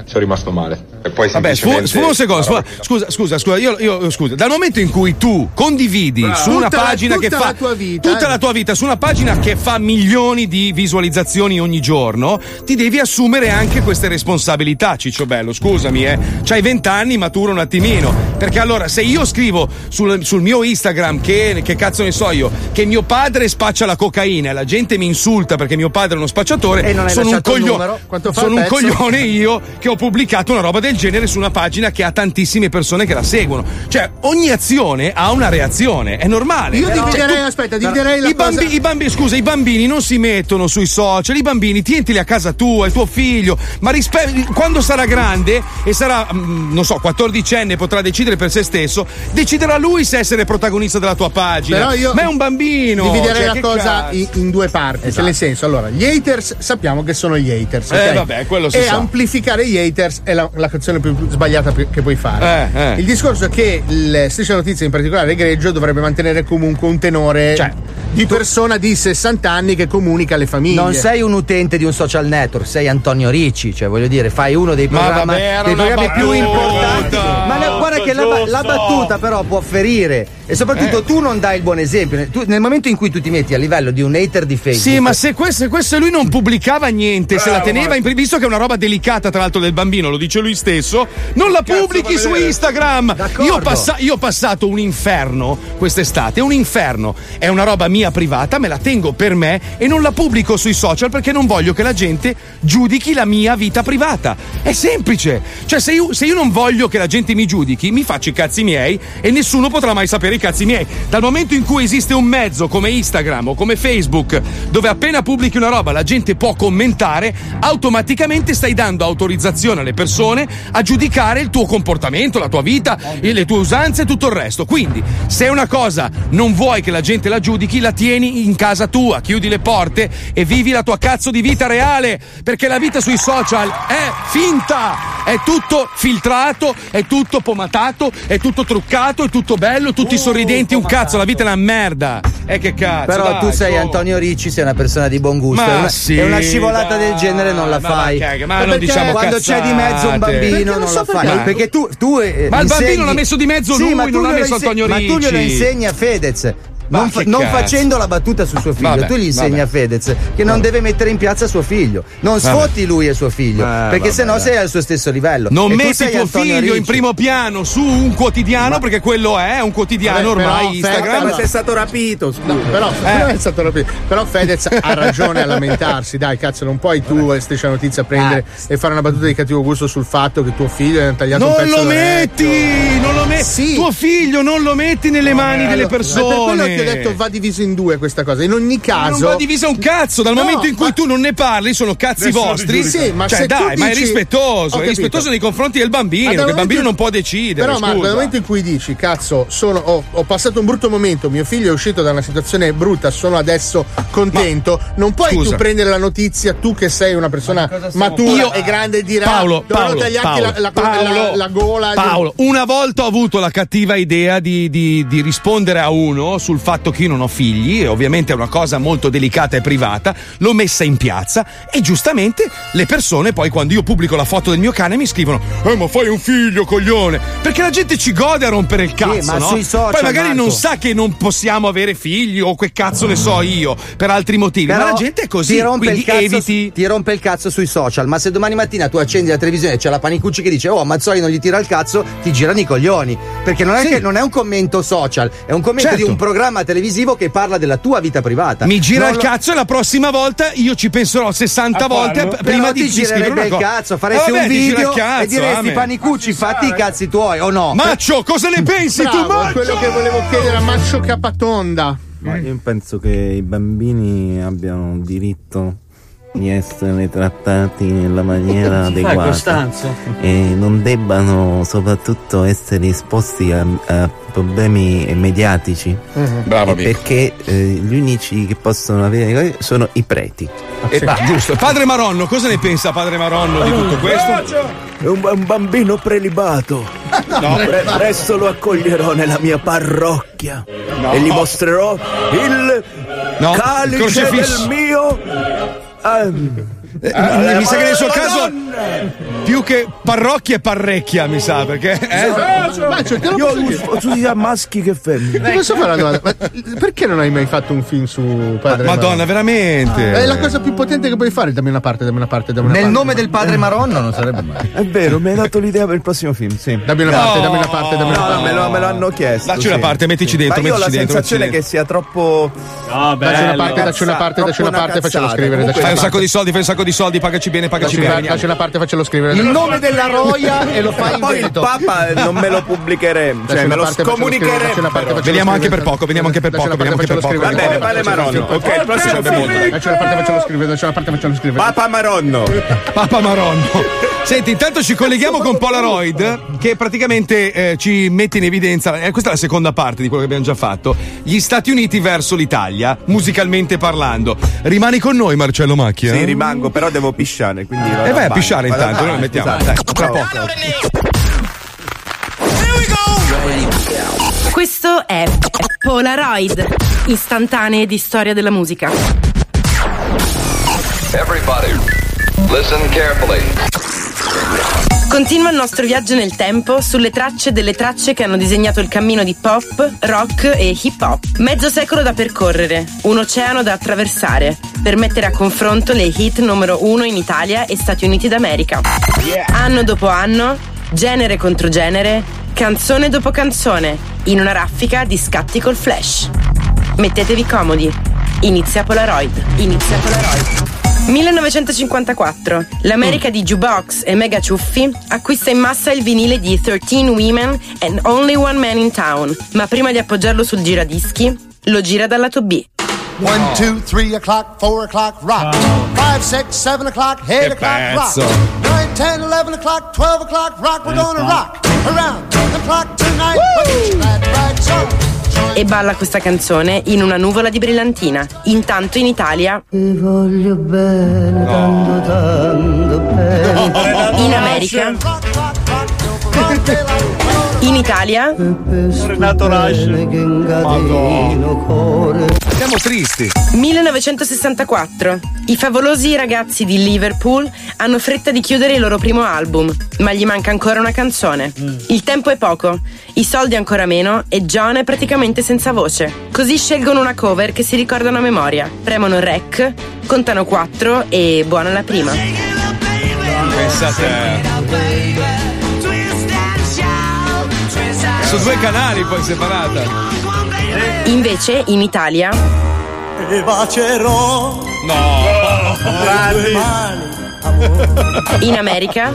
sono rimasto male. E poi Vabbè, sfu- semplicemente- un secondo. sfuma- scusa, scusa, scusa. Io, io- scusa. Dal momento in cui tu condividi Bravo. su una Tutta la- pagina che tutta fa la vita, tutta eh. la tua vita, su una pagina che fa milioni di visualizzazioni ogni giorno, ti devi assumere anche queste responsabilità, Ciccio Bello. Scusami, eh. C'hai vent'anni, matura un attimino. Perché allora, se io scrivo sul, sul mio Instagram che, che cazzo ne so io, che mio padre spaccia la cocaina e la gente mi insulta perché mio padre è uno spacciatore, E non sono un, lasciato il coglio- numero? Quanto fa sono un coglione io che ho pubblicato una roba del genere su una pagina che ha tantissime persone che la seguono. Cioè, ogni azione ha una reazione, è normale. Io Però- dividerei, cioè, tu- aspetta, dividerei la I, cosa- bambi- i bambi- scusa, i bambini non si mettono sui social, i bambini tientili a casa tua, il tuo figlio, ma rispe- quando sarà grande e sarà, mm, non so, 14enne, potrà decidere per se stesso, deciderà lui se essere protagonista della tua pagina. Però io ma è un bambino. Dividerei cioè, la cosa in, in due parti. Cioè, nel senso, allora, gli haters sappiamo che sono gli haters. Eh, ok? vabbè, quello si e sa. amplificare gli haters è la, la canzone più sbagliata più- che puoi fare. Eh, eh. Il discorso è che il Striscia Notizia, in particolare Greggio, dovrebbe mantenere comunque un tenore Cioè, di persona di 60 anni che comunica alle famiglie. Non sei un utente di un social network, sei Antonio Ricci, cioè voglio dire, fai uno dei era dei programmi più importanti. Ma guarda che la, la battuta però può ferire e soprattutto Eh. tu non dai il buon esempio. Tu- nel momento in cui tu ti metti a livello di un hater di Facebook. Sì, ma se questo, questo lui non pubblicava niente, se la Bravo, teneva in visto che è una roba delicata, tra l'altro, del bambino, lo dice lui stesso, non la pubblichi su Instagram. Io ho, passa- io ho passato un inferno quest'estate, un inferno. È una roba mia privata, me la tengo per me e non la pubblico sui social perché non voglio che la gente giudichi la mia vita privata. È semplice. Cioè, se io, se io non voglio che la gente mi giudichi, mi faccio i cazzi miei e nessuno potrà mai sapere cazzi miei. Dal momento in cui esiste un mezzo come Instagram o come Facebook, dove appena pubblichi una roba la gente può commentare, automaticamente stai dando autorizzazione alle persone a giudicare il tuo comportamento, la tua vita, le tue usanze e tutto il resto. Quindi, se una cosa non vuoi che la gente la giudichi, la tieni in casa tua, chiudi le porte e vivi la tua cazzo di vita reale, perché la vita sui social è finta, è tutto filtrato, è tutto pomatato, è tutto truccato, è tutto bello, tutti sorridenti, un cazzo, la vita è una merda. E che cazzo. Però dai, tu sei su. Antonio Ricci, sei una persona di buon gusto. Ma e una, sì, e una scivolata dai, del genere non la ma fai. che- ma non Perché diciamo quando c'è di mezzo un cazzate. bambino non non so lo fai. perché. Perché tu, tu eh, Ma il bambino insegni- l'ha messo di mezzo Sì, lui, ma tu non l'ha messo Antonio Ma tu glielo Ricci. insegni a Fedez. Ma Non, che non facendo la battuta su suo figlio, Vabbè, tu gli insegni vabbè. a Fedez che non deve mettere in piazza suo figlio. Non Vabbè. sfotti lui e suo figlio, Eh, perché vabbè, sennò dai. sei al suo stesso livello. Non E metti tuo Antonio figlio in Ricci. primo piano su un quotidiano perché quello è un quotidiano Vabbè, però, ormai Fedez- Instagram. ma sei stato rapito, scusa. No, però, Eh. però è stato rapito. Però Fedez ha <laughs> ragione a lamentarsi, dai, cazzo, non puoi tu e Striscia Notizia prendere e fare una battuta di cattivo gusto sul fatto che tuo figlio è tagliato un Non pezzo lo d'orecchio. metti, non lo metti. Tuo figlio non lo metti nelle mani delle allora, persone. Ho detto va diviso in due questa cosa. In ogni Ma caso. non va divisa un cazzo, dal No, momento in cui ma- tu non ne parli, sono cazzi Nessuno vostri. Sì, ma cioè, se tu dai, ma è dici- rispettoso, è rispettoso nei confronti del Ma bambino, dal che il bambino in- non può decidere. Però, Marco, nel momento in cui dici, cazzo, sono- ho, ho passato un brutto momento, mio figlio è uscito da una situazione brutta, sono adesso contento, non puoi Scusa. tu prendere la notizia, tu che sei una persona matura Io- e grande, e dire Paolo, Paolo, tagliarti Paolo, la, la- Paolo, la- la gola. Paolo, una volta ho avuto la cattiva idea di, di- di rispondere a uno sul fatto che io non ho figli, e ovviamente è una cosa molto delicata e privata, l'ho messa in piazza e giustamente le persone poi quando io pubblico la foto del mio cane mi scrivono Eh ma fai un figlio coglione, perché la gente ci gode a rompere il cazzo, ma no? sui social, poi magari non Marco. sa che non possiamo avere figli o che cazzo ne so io, per altri motivi, ma Però la gente è così, ti rompe, quindi il cazzo, eviti... ti rompe il cazzo sui social, ma se domani mattina tu accendi la televisione e c'è la Panicucci che dice oh Mazzoli non gli tira il cazzo, ti girano i coglioni. Perché non è, Sì. che, non è un commento social, è un commento Certo. di un programma televisivo che parla della tua vita privata. Mi gira Non il lo- cazzo e la prossima volta io ci penserò 60 A volte p- prima di, scrivere girerebbe una il cosa. cazzo, faresti Eh, vabbè, un video cazzo, e diresti amen. Panicucci, fatti i cazzi tuoi o no? Maccio, cosa ne pensi tu, Bravo, è Maccio? quello che volevo chiedere a Maccio Capatonda. Ma io penso che i bambini abbiano diritto di essere trattati nella maniera <laughs> adeguata Costanzo? e non debbano soprattutto essere esposti a, a problemi mediatici Bravo, E amico. perché eh, gli unici che possono avere sono i preti Eh, giusto. Padre Maronno, cosa ne pensa Padre Maronno di tutto questo? È un, un bambino prelibato. <laughs> No. Pre- presto lo accoglierò nella mia parrocchia No. e gli mostrerò il No, il calice crocifisso. del mio. Ehm, Eh, mi sa che nel suo caso Madonna! più che parrocchia è parrecchia, mi sa, perché eh? Maccio, te lo Io dire? uso sia maschi che femmine. Posso fare una domanda? Ma perché non hai mai fatto un film su Padre Madonna, Maronno? veramente. È la cosa più potente che puoi fare. Dammi una parte, dammi una parte, dammi una Nel parte. nome del padre Maronno non sarebbe mai. È vero, mi hai dato l'idea per il prossimo film, sì. Dammi una parte, dammi una parte, dammi una No, parte. me lo, me lo hanno chiesto. Dacci una sì. parte, mettici dentro, Ma io ho la mettici dentro, sensazione mettici che sia troppo. No, Dacci una parte, dacci una parte, dacci una parte, faccelo cazzata. scrivere. Dacci un sacco di soldi, fai un sacco di soldi, pagaci bene, pagaci Dacci bene. dacci una parte, faccelo scrivere. Il nome della roia e lo fai in Poi il. Papa non me lo pubblicheremo, cioè me lo scomunicheremo. Veniamo anche per poco, veniamo anche per poco, veniamo anche per poco. scrivere. Va bene, vale Maronno. Ok, il prossimo Sarebbe molto. Dacci una parte, faccelo scrivere. Dacci una parte, faccelo scrivere. Papa Maronno. Papa Maronno. Senti, intanto ci colleghiamo con Polaroid che praticamente eh, ci mette in evidenza, eh, questa è la seconda parte di quello che abbiamo già fatto, gli Stati Uniti verso l'Italia, musicalmente parlando. Rimani con noi Marcello Macchia? Sì, rimango, però devo pisciare, quindi E vai a bagno. pisciare Vado intanto, noi mettiamo. esatto. Dai, tra poco. Questo è Polaroid, istantanee di storia della musica. Everybody, listen carefully. Continua il nostro viaggio nel tempo sulle tracce delle tracce che hanno disegnato il cammino di pop, rock e hip hop. Mezzo secolo da percorrere, un oceano da attraversare, per mettere a confronto le hit numero uno in Italia e Stati Uniti d'America. Anno dopo anno, genere contro genere, canzone dopo canzone, in una raffica di scatti col flash. Mettetevi comodi. Inizia Polaroid. Inizia Polaroid. 1954. L'America di Jukebox e Mega Ciuffi acquista in massa il vinile di 13 Women and Only One Man in Town, ma prima di appoggiarlo sul giradischi, lo gira dal lato B. One, two, three o'clock, four o'clock, rock. Five, six, seven o'clock, eight Che o'clock, rock. pezzo. Nine, ten, eleven o'clock, twelve o'clock, rock. We're gonna rock around the clock tonight. Put that right song. E balla questa canzone in una nuvola di brillantina. Intanto in Italia, Ti voglio bene, tanto, tanto bene. in America, in Italia, Renato Siamo tristi. 1964. I favolosi ragazzi di Liverpool hanno fretta di chiudere il loro primo album, ma gli manca ancora una canzone. Il tempo è poco, i soldi ancora meno e John è praticamente senza voce. Così scelgono una cover che si ricordano a memoria. Premono rec, contano quattro e buona la prima. Pensa Su due canali poi separata. Invece in Italia Ti bacerò. No. Grandi. In America?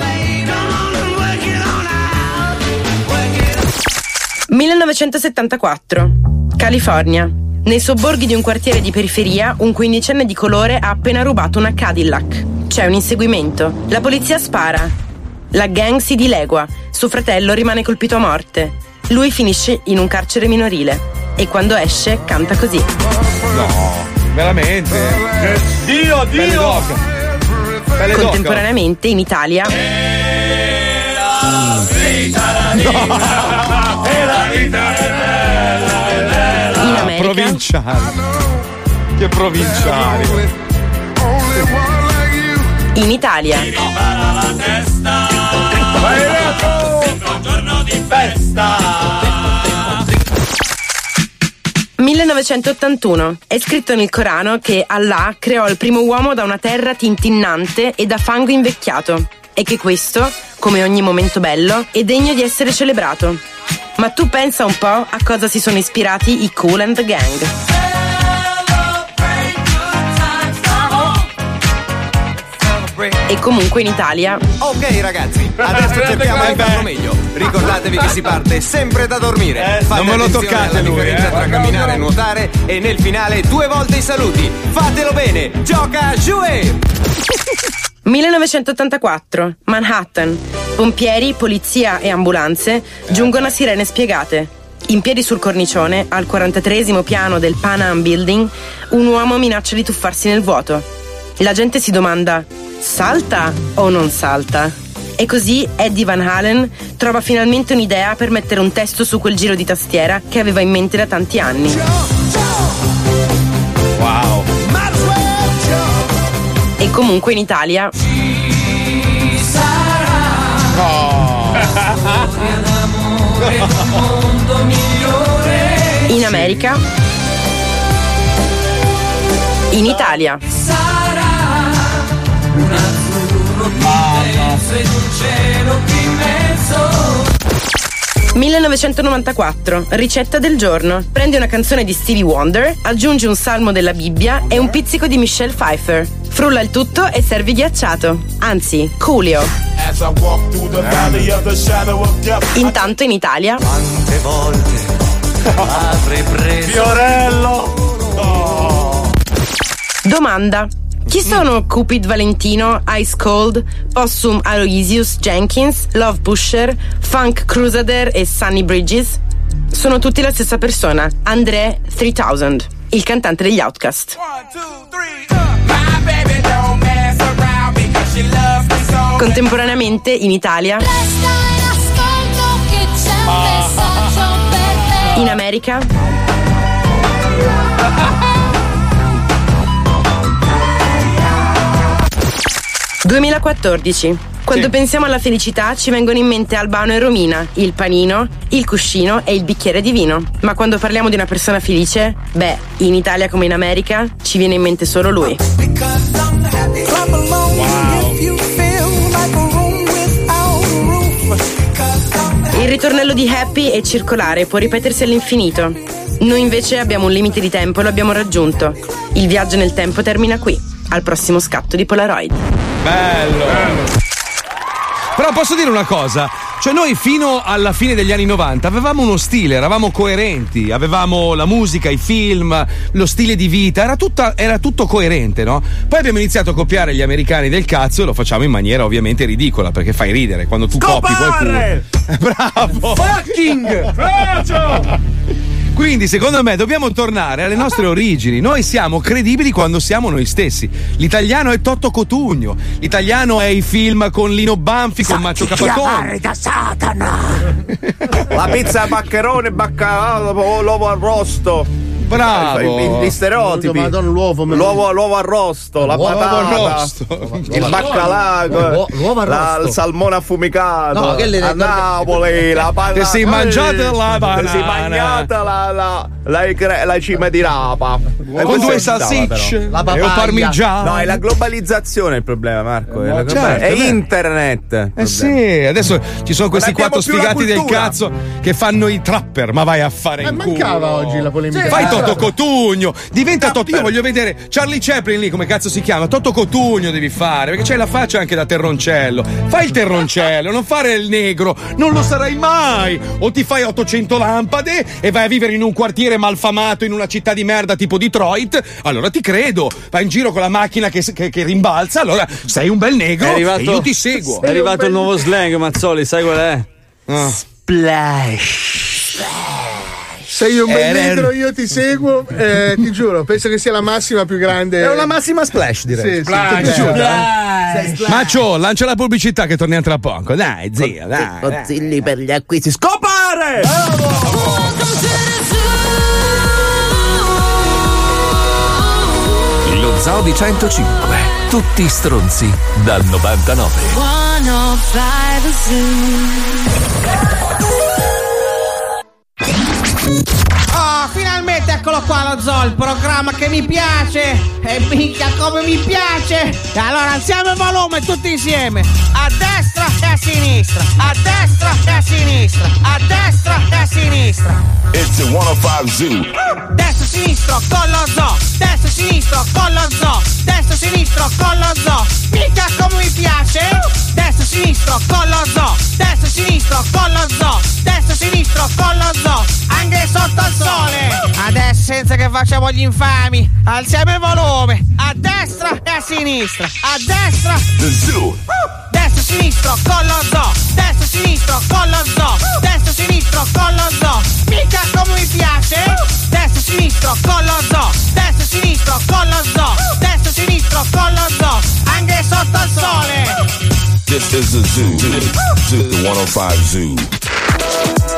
1974. California. Nei sobborghi di un quartiere di periferia, un quindicenne di colore ha appena rubato una Cadillac. C'è un inseguimento. La polizia spara. La gang si dilegua. Suo fratello rimane colpito a morte. Lui finisce in un carcere minorile. E quando esce canta così. No, veramente. Dio, Belle Dio! doc. Belle doc. Contemporaneamente in Italia in America Provinciali. Che provinciali. in Italia giorno di festa! 1981 è scritto nel Corano che Allah creò il primo uomo da una terra tintinnante e da fango invecchiato e che questo, come ogni momento bello, è degno di essere celebrato. Ma tu pensa un po' a cosa si sono ispirati i Cool and the Gang. E comunque in Italia Ok ragazzi, <laughs> adesso cerchiamo di farlo meglio. Ricordatevi che si parte sempre da dormire. Fate Non me lo toccate lui, differenza eh. tra camminare e nuotare e nel finale due volte i saluti. Fatelo bene, gioca Jouet! <laughs> 1984, Manhattan. Pompieri, polizia e ambulanze giungono a sirene spiegate. In piedi sul cornicione, al 43 piano del Pan Am Building, un uomo minaccia di tuffarsi nel vuoto. La gente si domanda: salta o non salta? E così Eddie Van Halen trova finalmente un'idea per mettere un testo su quel giro di tastiera che aveva in mente da tanti anni. Wow. E comunque in Italia <laughs> In America. In Italia. 1994, ricetta del giorno. Prendi una canzone di Stevie Wonder, aggiungi un salmo della Bibbia e un pizzico di Michelle Pfeiffer. Frulla il tutto e servi ghiacciato. Anzi, death. Intanto in Italia. Quante volte <laughs> avrei preso Fiorello! Domanda. Chi sono Cupid Valentino, Ice Cold, Possum Aloysius Jenkins, Love Pusher, Funk Crusader e Sunny Bridges? Sono tutti la stessa persona, André 3000, il cantante degli Outcast. Contemporaneamente in Italia, in America, <laughs> 2014. Quando pensiamo alla felicità ci vengono in mente Albano e Romina, il panino, il cuscino e il bicchiere di vino. Ma quando parliamo di una persona felice, beh, in Italia come in America ci viene in mente solo lui. Il ritornello di Happy è circolare, può ripetersi all'infinito. Noi invece abbiamo un limite di tempo e lo abbiamo raggiunto. Il viaggio nel tempo termina qui, al prossimo scatto di Polaroid. Bello. Però posso dire una cosa? Cioè noi fino alla fine degli anni 90 avevamo uno stile, eravamo coerenti, avevamo la musica, i film, lo stile di vita, era, tutta- era tutto coerente, no? Poi abbiamo iniziato a copiare gli americani del cazzo e lo facciamo in maniera ovviamente ridicola perché fai ridere quando tu copi qualcuno. <laughs> Bravo! Fucking! Frocio! Quindi, secondo me, dobbiamo tornare alle nostre origini. Noi siamo credibili quando siamo noi stessi. L'italiano è Totto Cotugno. L'italiano è i film con Lino Banfi, con Maccio Capacone. da Satana! La pizza maccherone, baccalà, l'uovo arrosto. Bravo. I- Gli stereotipi. Madonna, l'uovo, l'uovo, l'uovo arrosto, la L'uovo patata, arrosto. il baccalà, L'uovo- l'uovo la- arrosto. il salmone affumicato. No, che le- a Napoli, la Ti panna. sei mangiata la Ti banana. sei mangiata la, la, la, la cima di rapa. E Con questo due salsicce. La e un parmigiano. No, è la globalizzazione il problema, Marco. È, la certo, è internet. Eh sì, adesso ci sono questi quattro la sfigati del cultura. che fanno i trapper, ma vai a fare Eh, in culo. mancava oggi la polemica. Fai Toto Cotugno, diventa Toto. Io voglio vedere Charlie Chaplin lì, come cazzo si chiama? Toto Cotugno devi fare, perché c'hai la faccia anche da terroncello. Fai il terroncello, non fare il negro, non lo sarai mai. O ti fai 800 lampade e vai a vivere in un quartiere malfamato in una città di merda tipo Detroit. Allora ti credo. Vai in giro con la macchina che, che- che rimbalza, allora sei un bel negro arrivato, e io ti seguo. È arrivato il nuovo slang, Mazzoli, sai qual è? Splash. Sei un bel negro, io ti seguo, eh, ti giuro, penso che sia la massima più grande. È una massima splash, direi. Sì, sì, Splash. ti piaciuta, eh? Sei splash. Macio, lancia la pubblicità che torniamo tra poco. Dai, zio, dai. dai. Consigli per gli acquisti. Scopare! Lo Zoo di 105. Tutti stronzi dal 99. 105 Thank you. Oh, finalmente eccolo qua lo zoo, il programma che mi piace! E minchia come mi piace! E allora alziamo il volume tutti insieme! A destra e a sinistra! A destra e a sinistra! A destra e a sinistra! It's the 105 Zoo. Destra e sinistro con lo zoo! Destra e sinistro con lo zoo! Destra e sinistro con lo zoo! Minchia come mi piace! Destra e sinistro con lo zoo! Destra e sinistro con lo zoo! Destra e sinistro con lo zoo! Anche sotto il sole! Adesso senza che facciamo gli infami! Alziamo il volume! A destra e a sinistra! A destra! The Zoo. Destra e sinistro con lo zoo! Destra e sinistro con lo zoo! Destra e sinistro con lo zoo! Mica come mi piace! Destra e sinistro con lo zoo! Destra e sinistro con lo zoo! Destra e sinistro con lo zoo! Anche sotto il sole! This is the Zoo. Zoo. The 105 Zoo.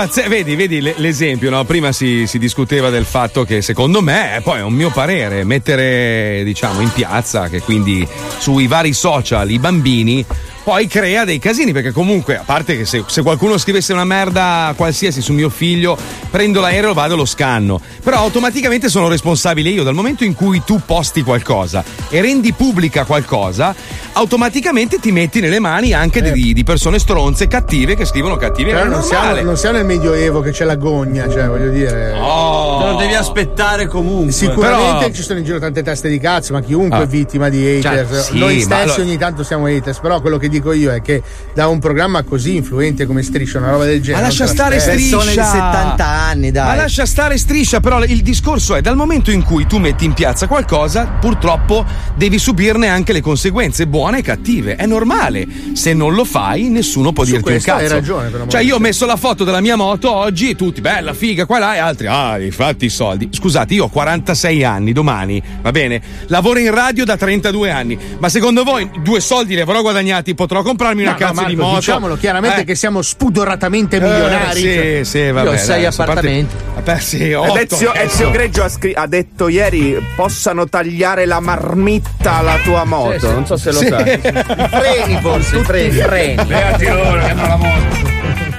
Pazze- vedi, vedi le- l'esempio, no? Prima si, si discuteva del fatto che secondo me, e poi è un mio parere, mettere diciamo in piazza, che quindi sui vari social i bambini poi crea dei casini perché comunque a parte che se, se qualcuno scrivesse una merda qualsiasi su mio figlio prendo l'aereo vado e lo scanno però automaticamente sono responsabile io dal momento in cui tu posti qualcosa e rendi pubblica qualcosa automaticamente ti metti nelle mani anche di, di persone stronze cattive che scrivono cattive Però non siamo, non siamo nel medioevo che c'è la gogna, cioè voglio dire. Oh. Non devi aspettare comunque. Sicuramente Però- ci sono in giro tante teste di cazzo, ma chiunque Ah. è vittima di haters. Cioè, sì, Noi stessi allora- ogni tanto siamo haters, però quello che dico io è che da un programma così influente come Striscia, una roba del genere. Ma lascia non te stare l'aspetti. striscia. Ma lascia stare striscia, però il discorso è dal momento in cui tu metti in piazza qualcosa, purtroppo devi subirne anche le conseguenze buone e cattive. È normale. Se non lo fai, nessuno può Su dirti un questo hai cazzo. ragione, cioè, di io ho messo la foto della mia moto oggi e tutti, bella, figa, qua là, e altri, ah, hai fatti i soldi. Scusate, io ho 46 anni, domani, va bene? Lavoro in radio da 32 anni, ma secondo voi due soldi li avrò guadagnati potrò comprarmi una No, no, cazzo di Marco, moto. Diciamolo chiaramente Eh. che siamo spudoratamente milionari. Eh, sì, sì, vabbè. Io ho sei appartamenti. Vabbè, sì, otto. Ezio, Ezio Greggio ha, scri- ha detto ieri possano tagliare la marmitta alla tua moto. Sì, sì. Non so se lo Sì. sai. I freni, forse, i freni. freni. Beati loro che hanno la moto.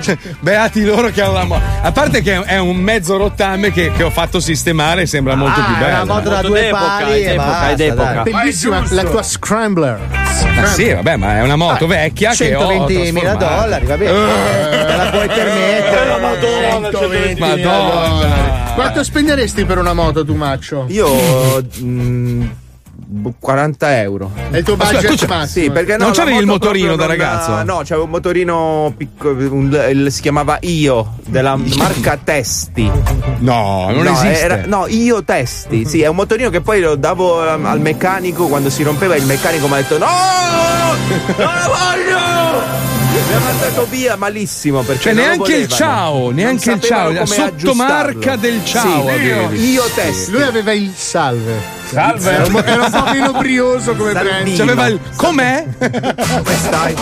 <laughs> Beati loro che hanno la moto. A parte che è un mezzo rottame che, che ho fatto sistemare, sembra molto Ah, più è bello. una moto da due pali e basta, dai. Bellissima la tua Scrambler. Ma sì, vabbè, ma è una moto vecchia che ho 120 mila trasformato. dollari, va bene. Te la puoi permettere. Madonna, 120 Madonna. Quanto spenderesti per una moto, tu maccio? Io mm, boh, 40 euro. È il tuo budget c'è- massimo. Sì, perché no, Non c'avevi il moto motorino da ragazzo? No, c'avevo un motorino piccolo, un- il- si chiamava Io, della marca Testi. No, non No, esiste. era- no, Io Testi. Sì, è un motorino che poi lo davo al meccanico quando si rompeva. Il meccanico mi ha detto: No, non lo voglio! Mi ha mandato via malissimo perché Cioè, non lo neanche il ciao, Non neanche il ciao, la sottomarca del ciao Sì, avevi. io Testi. Lui aveva il salve. Salve. Era un, era un po' meno brioso come brand. Salvino. C'aveva il com'è? Come stai?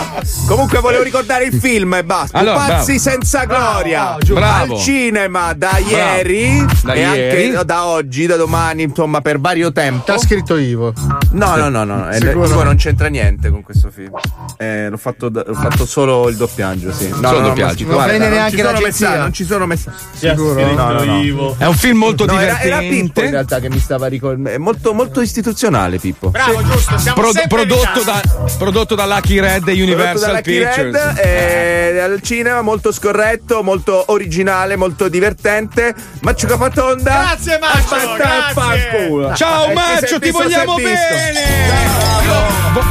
Comunque volevo ricordare il film e basta. Allora, Pazzi bravo. senza gloria. Bravo. Al cinema da ieri Da e ieri. anche da oggi, da domani, insomma, per vario tempo. T'ha scritto Ivo. No, no, no, no. eh, Sicuro? Ivo non c'entra niente con questo film. Eh, l'ho, fatto, l'ho fatto solo il doppiaggio, sì. No, Solo no, il no, doppiaggio. ma- Non guarda, prende non neanche ci sono l'agenzia. messa- Non ci sono messa. Sicuro? No, no, no. È un film molto No, era, era divertente. Pippo in realtà che mi stava ricordando. Molto, molto istituzionale, Pippo. Bravo, giusto, siamo Pro- prodotto, in da, prodotto da Lucky Red e Universal Pictures. Red, eh, al cinema molto scorretto, molto originale, molto divertente. Maccio Capatonda. Grazie, Maccio, grazie. Ciao Eh, ti Maccio, ti vogliamo bene!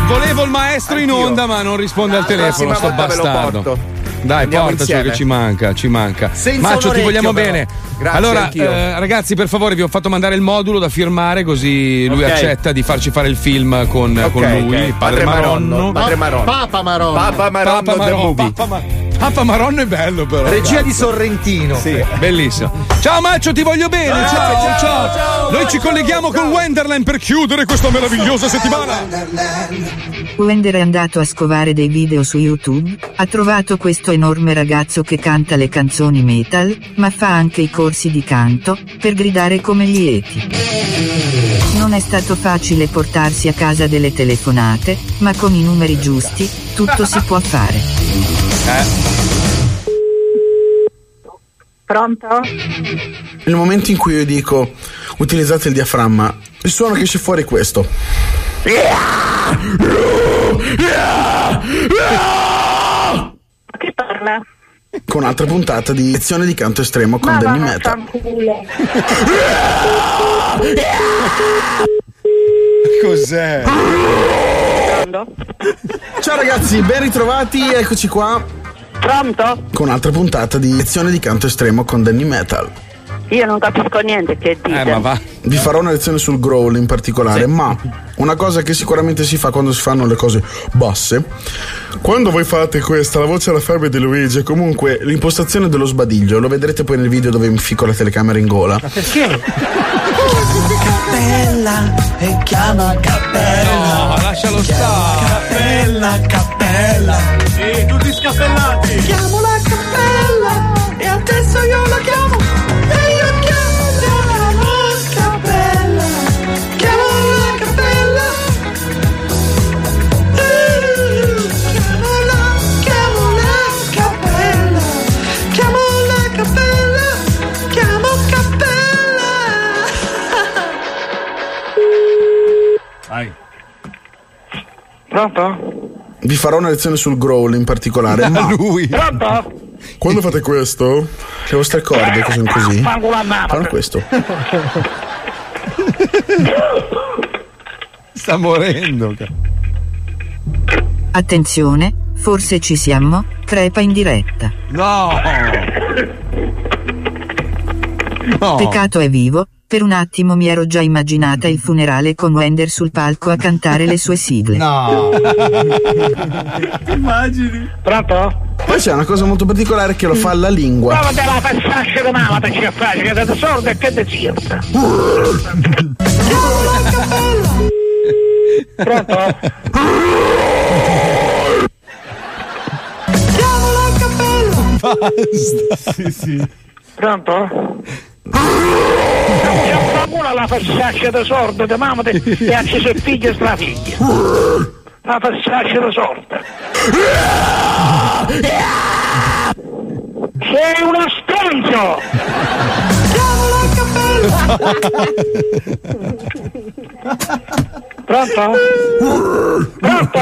Volevo il maestro in Anch'io. onda, ma non risponde al telefono, sto volta ve lo bastardo. Dai, Andiamo portacelo insieme. che ci manca, ci manca. Senza Maccio, un ti vogliamo però. bene. Grazie, allora, eh, ragazzi, per favore, vi ho fatto mandare il modulo da firmare, così lui Ok. accetta di farci fare il film con, Ok, con lui, ok. padre Padre Maronno. Maronno. Padre Maronno. Papa Maronno. Papa Maronno Papa the Maronno, movie. Papa, Ma- Papa Maronno è bello, però. Regia di Sorrentino. Sì. Bellissimo. Ciao Maccio, ti voglio bene. Ciao, ciao. Noi ci colleghiamo con Wenderland per chiudere questa meravigliosa settimana. Wender è andato a scovare dei video su YouTube, ha trovato questo enorme ragazzo che canta le canzoni metal, ma fa anche i corsi di canto, per gridare come gli Eti. Non è stato facile portarsi a casa delle telefonate, ma con i numeri giusti, tutto si può fare. Pronto? Nel momento in cui io dico utilizzate il diaframma, il suono che esce fuori è questo. Chi parla? Con un'altra puntata di lezione di canto estremo con Ma Danny fanculo. Cos'è? Ciao ragazzi, ben ritrovati, eccoci qua. Pronto? Con un'altra puntata di lezione di canto estremo con Danny Metal. Io non capisco niente che dite. Eh, ma va. Vi farò una lezione sul growl in particolare, ma una cosa che sicuramente si fa quando si fanno le cose basse. Quando voi fate questa, la voce alla febbre di Luigi, è comunque l'impostazione dello sbadiglio, lo vedrete poi nel video dove mi fico la telecamera in gola. Perché? <laughs> Cappella e chiama Cappella. No, lascialo stare. Cappella, Cappella. Sì, tutti scappellati. Chiamo la Cappella e adesso io la chiamo. Pronto? Vi farò una lezione sul growl in particolare, <laughs> ma Lui. Pronto? quando fate questo, le vostre corde che sono così, <laughs> fanno questo. <laughs> Sta morendo. Attenzione, forse ci siamo, crepa in diretta. No. No. Peccato è vivo, per un attimo mi ero già immaginata il funerale con Wender sul palco a cantare le sue sigle. No! Immagini? Pronto? Poi c'è una cosa molto particolare che lo fa alla lingua. Ma te la passasce da mamma, te ci faccio, che sei sorda e che te circa. Pronto? Diavolo al cappello! Basta! Sì, sì. Pronto? Siamo pure la fessaccia da sorda di mamma te- e a se figlia sta figlia. La fessaccia da sorda. Sei uno stronzo! Pronto? Pronto?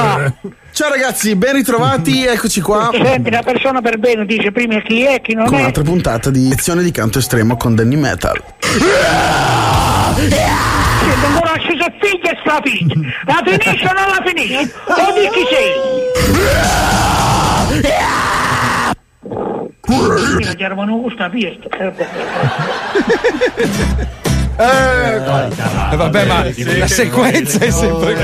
Ciao ragazzi, ben ritrovati, eccoci qua. Senti, la persona per bene dice prima chi è, chi non Con è. un'altra puntata di lezione di canto estremo con Danny Metal. Siete ancora a se figlia e sta figlia. La finisci o non la finisci? O di chi sei? Mira, chiamano questa fiesta. Eh, vabbè, ma la sequenza è sempre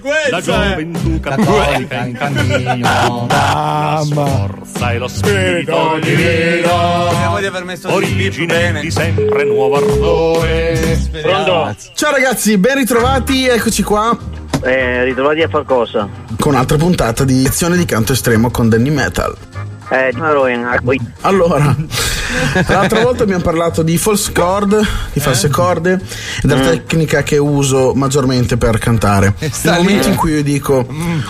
quella. La gioventù cattolica in cammino. Mamma. Forza e lo spirito divino. Speriamo di aver messo Origine di sempre nuovo ardore. Ciao ragazzi, ben ritrovati, eccoci qua. Eh, ritrovati a far cosa? Con un'altra puntata di lezione di canto estremo con Danny Metal. Eh, Allora, l'altra volta abbiamo parlato di false chord, di false corde e della Mm. tecnica che uso maggiormente per cantare. Nel momento in cui io dico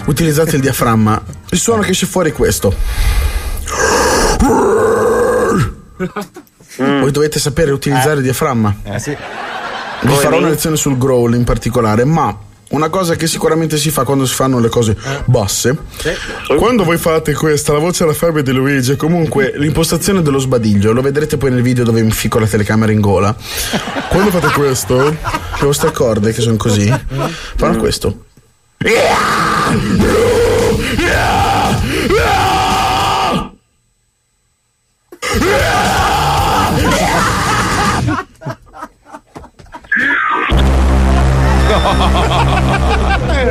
utilizzate il diaframma, il suono che esce fuori è questo. Voi dovete sapere utilizzare il diaframma. Eh sì. Vi farò una lezione sul growl in particolare, ma una cosa che sicuramente si fa quando si fanno le cose basse. Quando voi fate questa, la voce alla febbre di Luigi, comunque l'impostazione dello sbadiglio, lo vedrete poi nel video dove mi ficco la telecamera in gola. Quando fate questo, le vostre corde che sono così, fanno questo. Eh,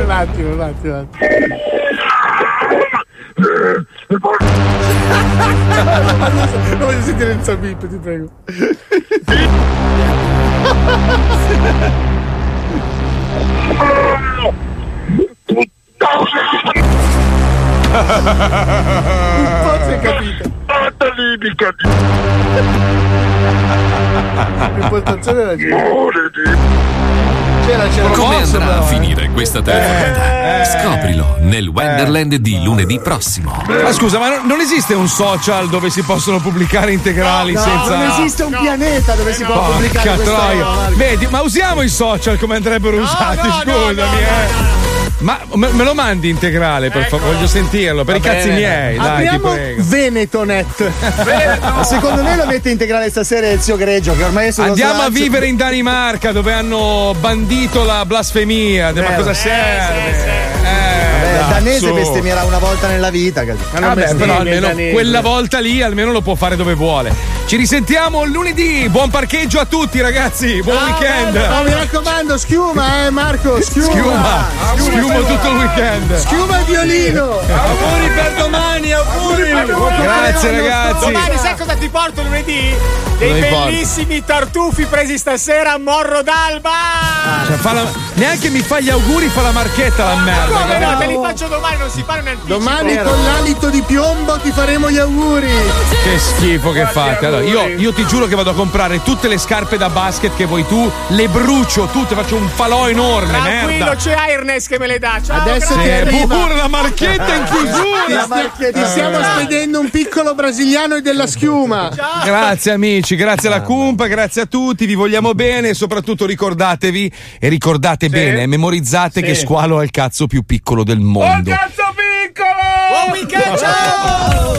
un attimo, un attimo. un attimo. Non voglio sentire il zabip, ti prego. Un po' si è capito. L'impostazione era c'era Come andrà a eh. finire questa telefonata? Scoprilo nel Wonderland di lunedì prossimo. Ma scusa, ma non- non esiste un social dove si possono pubblicare integrali No, senza. non esiste un pianeta dove si può pubblicare Porca troia. Vedi, ma usiamo i social come andrebbero usati, scusami, eh. Ma me, me lo mandi integrale, per favore, voglio sentirlo, per i Va cazzi bene. miei, dai, ti Apriamo prego. Venetonet. <laughs> Secondo me lo mette integrale stasera il zio Greggio, che ormai è sullo Andiamo a slaccio. vivere in Danimarca dove hanno bandito la blasfemia. Ma cosa eh, serve? Eh, dai, danese bestemmierà una volta nella vita. Vabbè, però almeno quella volta lì almeno lo può fare dove vuole. Ci risentiamo lunedì. Buon parcheggio a tutti, ragazzi. Buon weekend. No, mi raccomando, schiuma, eh, Marco, schiuma. Schiuma. Schiuma tutto il weekend. Schiuma e violino. Auguri per domani, auguri. Grazie, ragazzi. Domani sai cosa ti porto lunedì? Dei bellissimi tartufi presi stasera a Morro d'Alba. Cioè, fa la- neanche mi fa gli auguri, fa la marchetta la merda. Come no, te li faccio domani, non si fanno in anticipo. Domani con l'alito di piombo ti faremo gli auguri. Che schifo che fate. Allora, io, io ti giuro che vado a comprare tutte le scarpe da basket che vuoi tu, le brucio tutte, faccio un falò enorme, Tranquillo, merda. c'è Airness che me le dà. Ciao, Adesso ti Sì, arriva. pure la marchetta in Ti, chiusura. stia- ti stiamo spedendo un piccolo brasiliano e della schiuma. Grazie amici, grazie alla Cumpa, grazie a tutti, vi vogliamo bene e soprattutto ricordatevi e ricordate bene, memorizzate Sì. che Squalo è il cazzo più piccolo del mondo. Cazzo piccolo! Buon weekend, ciao!